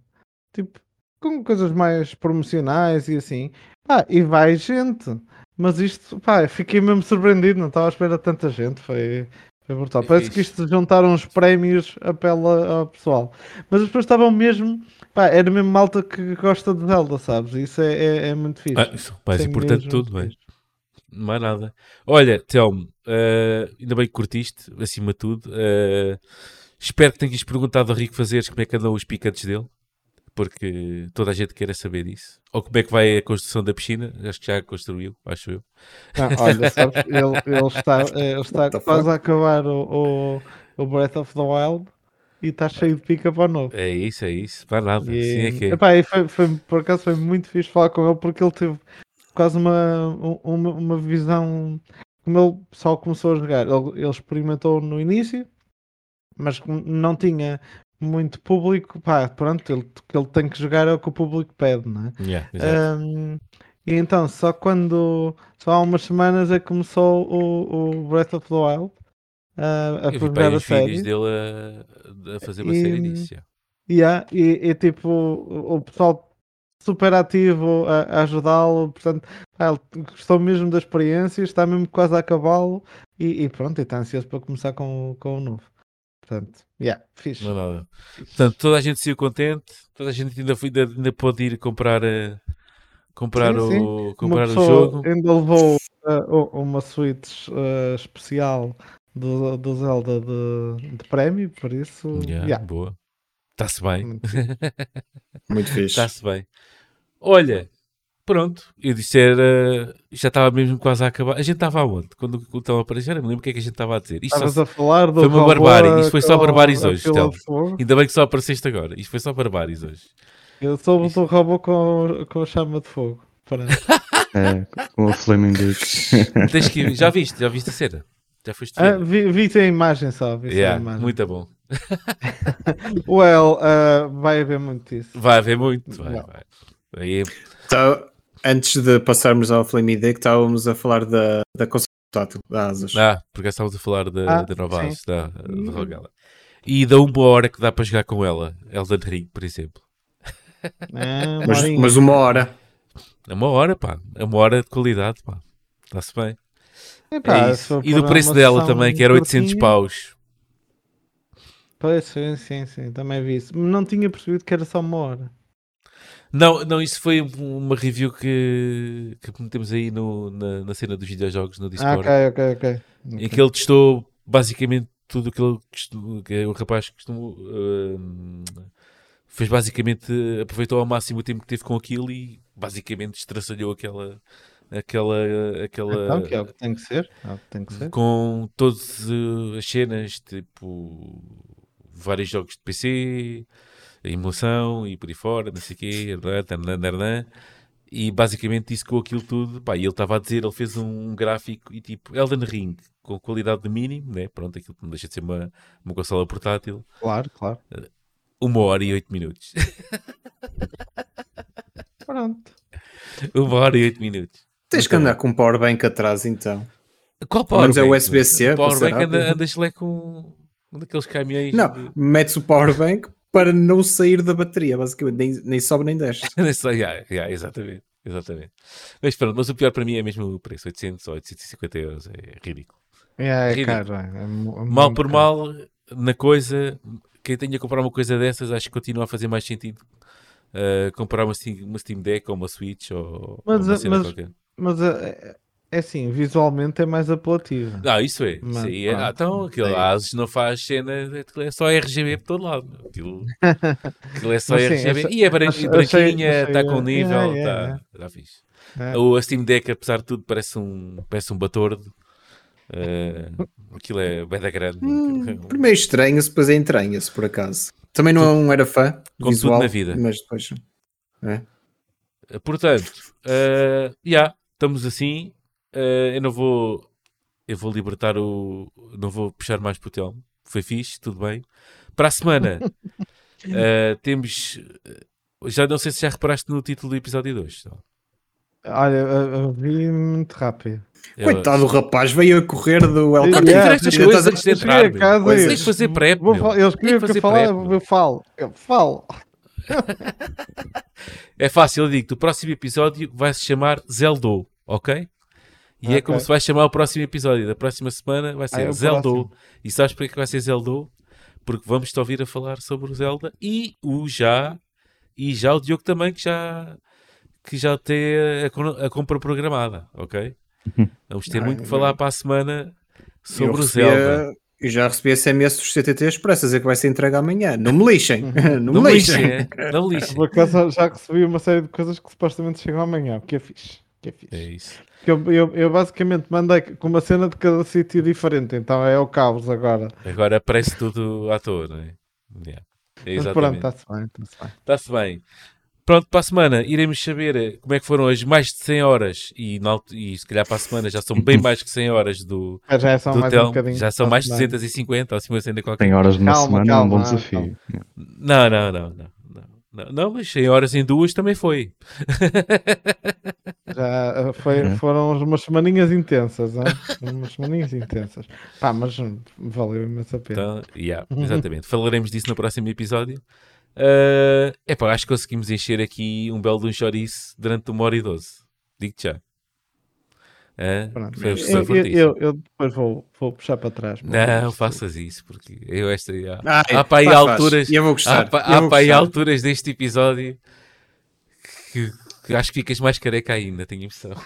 tipo, com coisas mais promocionais e assim. Pá, e vai gente. Mas isto, pá, fiquei mesmo surpreendido. Não estava à espera de tanta gente. Foi, foi brutal.
É
Parece que
fixe.
isto juntaram os prémios apela ao pessoal. Mas as pessoas estavam mesmo. Pá, era mesmo malta que gosta de Zelda, sabes? Isso é, é, é muito fixe.
Ah, isso,
Isso é
importante tudo, bem.
Fixe.
Mais nada. Olha, Telmo, eh, ainda bem que curtiste, acima de tudo. Eh, espero que tenhas perguntado ao Rico Fazeres como é que andam os picantes dele, porque toda a gente quer saber disso. Ou como é que vai a construção da piscina, acho que já construiu, acho eu.
Não, olha, sabes, ele, ele está, ele está quase a acabar o, o, o Breath of the Wild e está cheio de pica para o novo.
É isso, é isso, mais nada.
E,
Sim, é que é.
epá, foi, foi- por acaso foi muito fixe falar com ele porque ele teve quase uma, um- uma, uma visão como ele só começou a jogar. Ele, ele experimentou no início, mas não tinha muito público. Pá, pronto, ele, ele tem que jogar é o que o público pede, não é?
Yeah, exato.
Um, e então, só quando, só há umas semanas é que começou o, o Breath of the Wild uh, a
aí
a
os vídeos
série.
dele a, a fazer uma série
E-
disso. já.
Yeah, e, e tipo, o, o pessoal super ativo a, a ajudá-lo, portanto, ele gostou mesmo da experiência, está mesmo quase a acabá-lo e, e pronto, e está ansioso para começar com, com o novo. Portanto, yeah, fixe.
Não é nada. Portanto, toda a gente saiu contente, toda a gente ainda, foi- ainda, pode ir comprar, eh, comprar,
Sim,
o,
Uma
comprar o jogo.
ainda levou uh, uma Switch uh, especial do, do Zelda de, de prémio, por isso,
Yeah,
yeah,
Boa. Está-se bem.
muito fixe.
Muito fixe.
Está-se bem. Olha, pronto. Eu disse era. Já estava mesmo quase a acabar. A gente estava aonde? Quando o Telmo apareceu, eu não lembro o que é que a gente estava a dizer. Isto
Estavas a falar do
foi uma barbárie, isto foi só barbáries hoje, Telmo. Ainda bem que só apareceste agora. Isto foi só barbáries hoje.
Eu soube do robô com, com a chama de fogo.
É, com a Flaming Dick.
Tens que... Já viste? Já viste a cena? Já foste
Ah, vi, vi a imagem só. Vi só a
Yeah,
imagem.
muito bom.
Well, ah, vai haver muito disso.
Vai haver muito. Vai,
Não.
vai. Aí,
Então, antes de passarmos ao Flame Day, que estávamos a falar da, da console portátil, da Asus.
ah, porque estávamos a falar da,
Ah,
da nova
sim.
Asus, da, da Rogala. E da uma hora que dá para jogar com ela, Elden Ring, por exemplo.
Ah,
mas, mas uma hora.
É uma hora, pá. É uma hora de qualidade, pá. Está-se bem.
Epá,
é isso. E do preço dela também, que era 800
curtinha-
paus.
Pois, sim, sim, sim, também vi isso. Não tinha percebido que era só uma hora.
Não, não, isso foi um- uma review que, que metemos aí no, na, na cena dos videojogos no
Ah,
Discord.
ok, ok, ok.
Em que ele testou basicamente tudo o que que o rapaz costumou, hum, fez basicamente, aproveitou ao máximo o tempo que teve com aquilo e basicamente estraçalhou aquela, aquela, aquela,
Então, que é o que tem que ser. É tem que ser.
com todas uh, as cenas, tipo vários jogos de PC, a emulação e por aí fora, não sei o quê, e basicamente isso com aquilo tudo, pá, e ele estava a dizer, ele fez um gráfico e tipo, Elden Ring, com qualidade de mínimo, né? pronto, aquilo não deixa de ser uma, uma consola portátil,
Claro, claro.
uma hora e oito minutos.
Pronto.
uma hora e oito minutos.
Tens que andar com um powerbank atrás, então.
Qual
é
powerbank?
USB-C,
O
para ser
powerbank anda, andas lá com um daqueles caminhões.
Não,
de-
metes o powerbank para não sair da bateria, basicamente. Nem, nem sobe nem desce.
Nem yeah, yeah, exatamente, exatamente. Mas pronto, mas o pior para mim é mesmo o preço, 800 ou 850 euros, é ridículo.
É, é
Ridículo.
caro. É, é é
Mal por
caro.
mal, na coisa, quem tenha que comprar uma coisa dessas, acho que continua a fazer mais sentido uh, comprar uma Steam, uma Steam Deck ou uma Switch ou,
Mas,
ou uma cena
mas-
qualquer.
Mas é, é assim, visualmente é mais apelativo.
Não, isso é.
Mas,
aí é. Ah, então, aquilo
é
Asus não faz cena, aquilo é só RGB por todo lado. Aquilo, aquilo é só
Mas sim,
RGB. e é branquinha,
achei-
está com
achei-
nível,
yeah,
está
yeah,
tá fixe.
É.
O a Steam Deck, apesar de tudo, parece um, parece um batordo. Eh, aquilo é bem da grande.
Hum, primeiro estranha-se, depois é entranha-se, por acaso. Também não era fã
Como
visual,
tudo na vida.
mas depois... É.
Portanto, eh, já, estamos assim. Eh, eu não vou Eu vou libertar o. Não vou puxar mais para o Telmo. Foi fixe, tudo bem. Para a semana uh, temos. Já não sei se já reparaste no título do episódio 2.
Olha, eu, eu vi muito rápido.
Coitado do rapaz, veio a correr do
El Não, ver estas coisas antes de entrar. Tens de fazer prep.
Eles queriam que eu falar, eu falo. Eu falo.
é fácil, eu digo-te. O próximo episódio vai se chamar Zeldou, ok? E okay. é como se vai chamar o próximo episódio. Da próxima semana vai ser ah, é Zeldou. E sabes porquê que vai ser Zeldou? Porque vamos te ouvir a falar sobre o Zelda e o já. E já o Diogo também, que já, que já tem a, a compra programada, ok? Vamos ter muito que falar para a semana sobre o Zelda.
Eu já recebi SMS dos CTT Express a dizer que vai ser entregue amanhã. Não me lixem. Não,
não
me lixem.
É. Não lixem.
Por acaso já recebi uma série de coisas que supostamente chegam amanhã, o que é fixe. Que é, fixe.
é isso.
Eu, eu, eu, basicamente mandei com uma cena de cada sítio diferente, então é o caos agora.
Agora aparece tudo à toa, não é? Yeah.
É exatamente. Pronto, está-se bem. Está-se bem.
Está bem. Pronto, para a semana iremos saber eh, como é que foram as mais de 100 horas e, e se calhar para a semana já são bem mais que 100 horas do,
já são
do
mais.
Um já são mais de 250 ou 50 qualquer
100 horas numa calma, semana calma, é um bom desafio.
Não, não, não. Não, não, mas 100 horas em duas também foi.
Já eh, foi, uhum. foram umas semaninhas intensas, hein? umas semaninhas intensas. Pá, mas valeu imenso a pena.
Então, yeah, exatamente. Falaremos disso no próximo episódio. Uh, epá, acho que conseguimos encher aqui um belo de um chouriço durante uma hora e doze. Digo-te já.
É? Foi, foi eu, eu, eu, depois vou, vou puxar para trás.
Não, faças isso, porque eu esta. Ah, há para aí alturas.
Eu vou gostar.
Há, há para aí alturas deste episódio que, que, acho que ficas mais careca ainda, tenho impressão.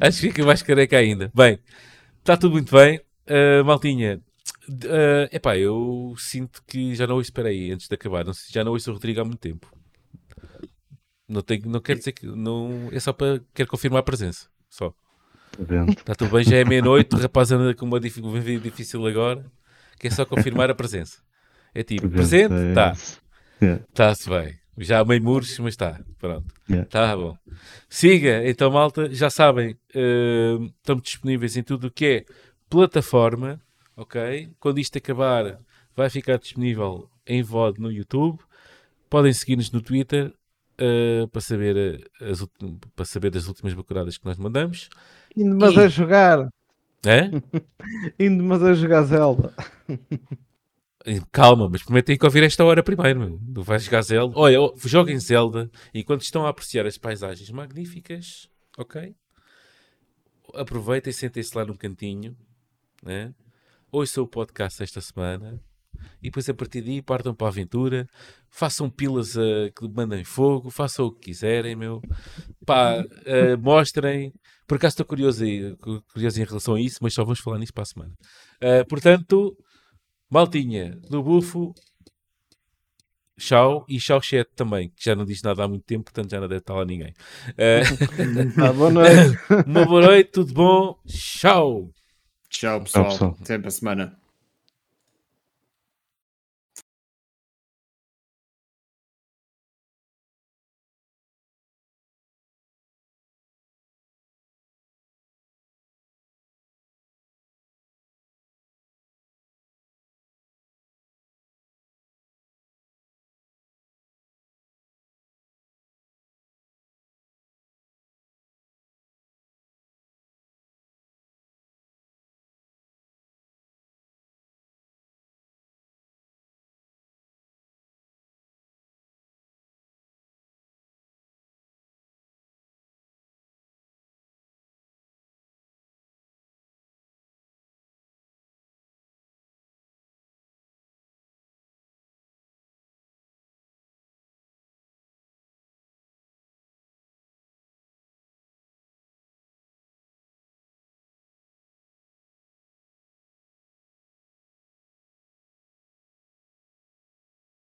acho que fica mais careca ainda. Bem, está tudo muito bem. Uh, maltinha, Uh, epá, eu sinto que já não ouço, espera aí, antes de acabar, não, já não ouço o Rodrigo há muito tempo. Não, tenho, não quero dizer que. Não, é só para. Quero confirmar a presença. Só. Está tudo bem, já é meia-noite, o rapaz anda com uma vida difícil agora. Que é só confirmar a presença. É tipo, presente? Está. É Está-se bem. Já meio muros, mas está. Pronto. Está yeah. bom. Siga, então, malta, já sabem, uh, estamos disponíveis em tudo o que é plataforma ok? Quando isto acabar, vai ficar disponível em VOD no YouTube. Podem seguir-nos no Twitter uh, para, saber as, para saber das últimas bacuradas que nós mandamos.
Indo mas e... a jogar.
É?
Indo mas a jogar Zelda.
Calma, mas prometem que ouvir esta hora primeiro, meu. Não vais jogar Zelda. Olha, joguem Zelda e quando estão a apreciar as paisagens magníficas, ok? Aproveitem e sentem-se lá num cantinho, né? ouçam o podcast esta semana e depois a partir daí partam para a aventura, façam pilas a, que mandem fogo, façam o que quiserem, meu. Pá, uh, mostrem. Por acaso estou curioso, curioso em relação a isso, mas só vamos falar nisso para a semana. Uh, portanto, maltinha do bufo, Tchau e tchau chat também, que já não diz nada há muito tempo, portanto já não deve estar lá ninguém.
Uh... ah, boa noite.
Uma boa noite, tudo bom? Tchau.
Tchau, pessoal. Tchau, pessoal. Até para a semana.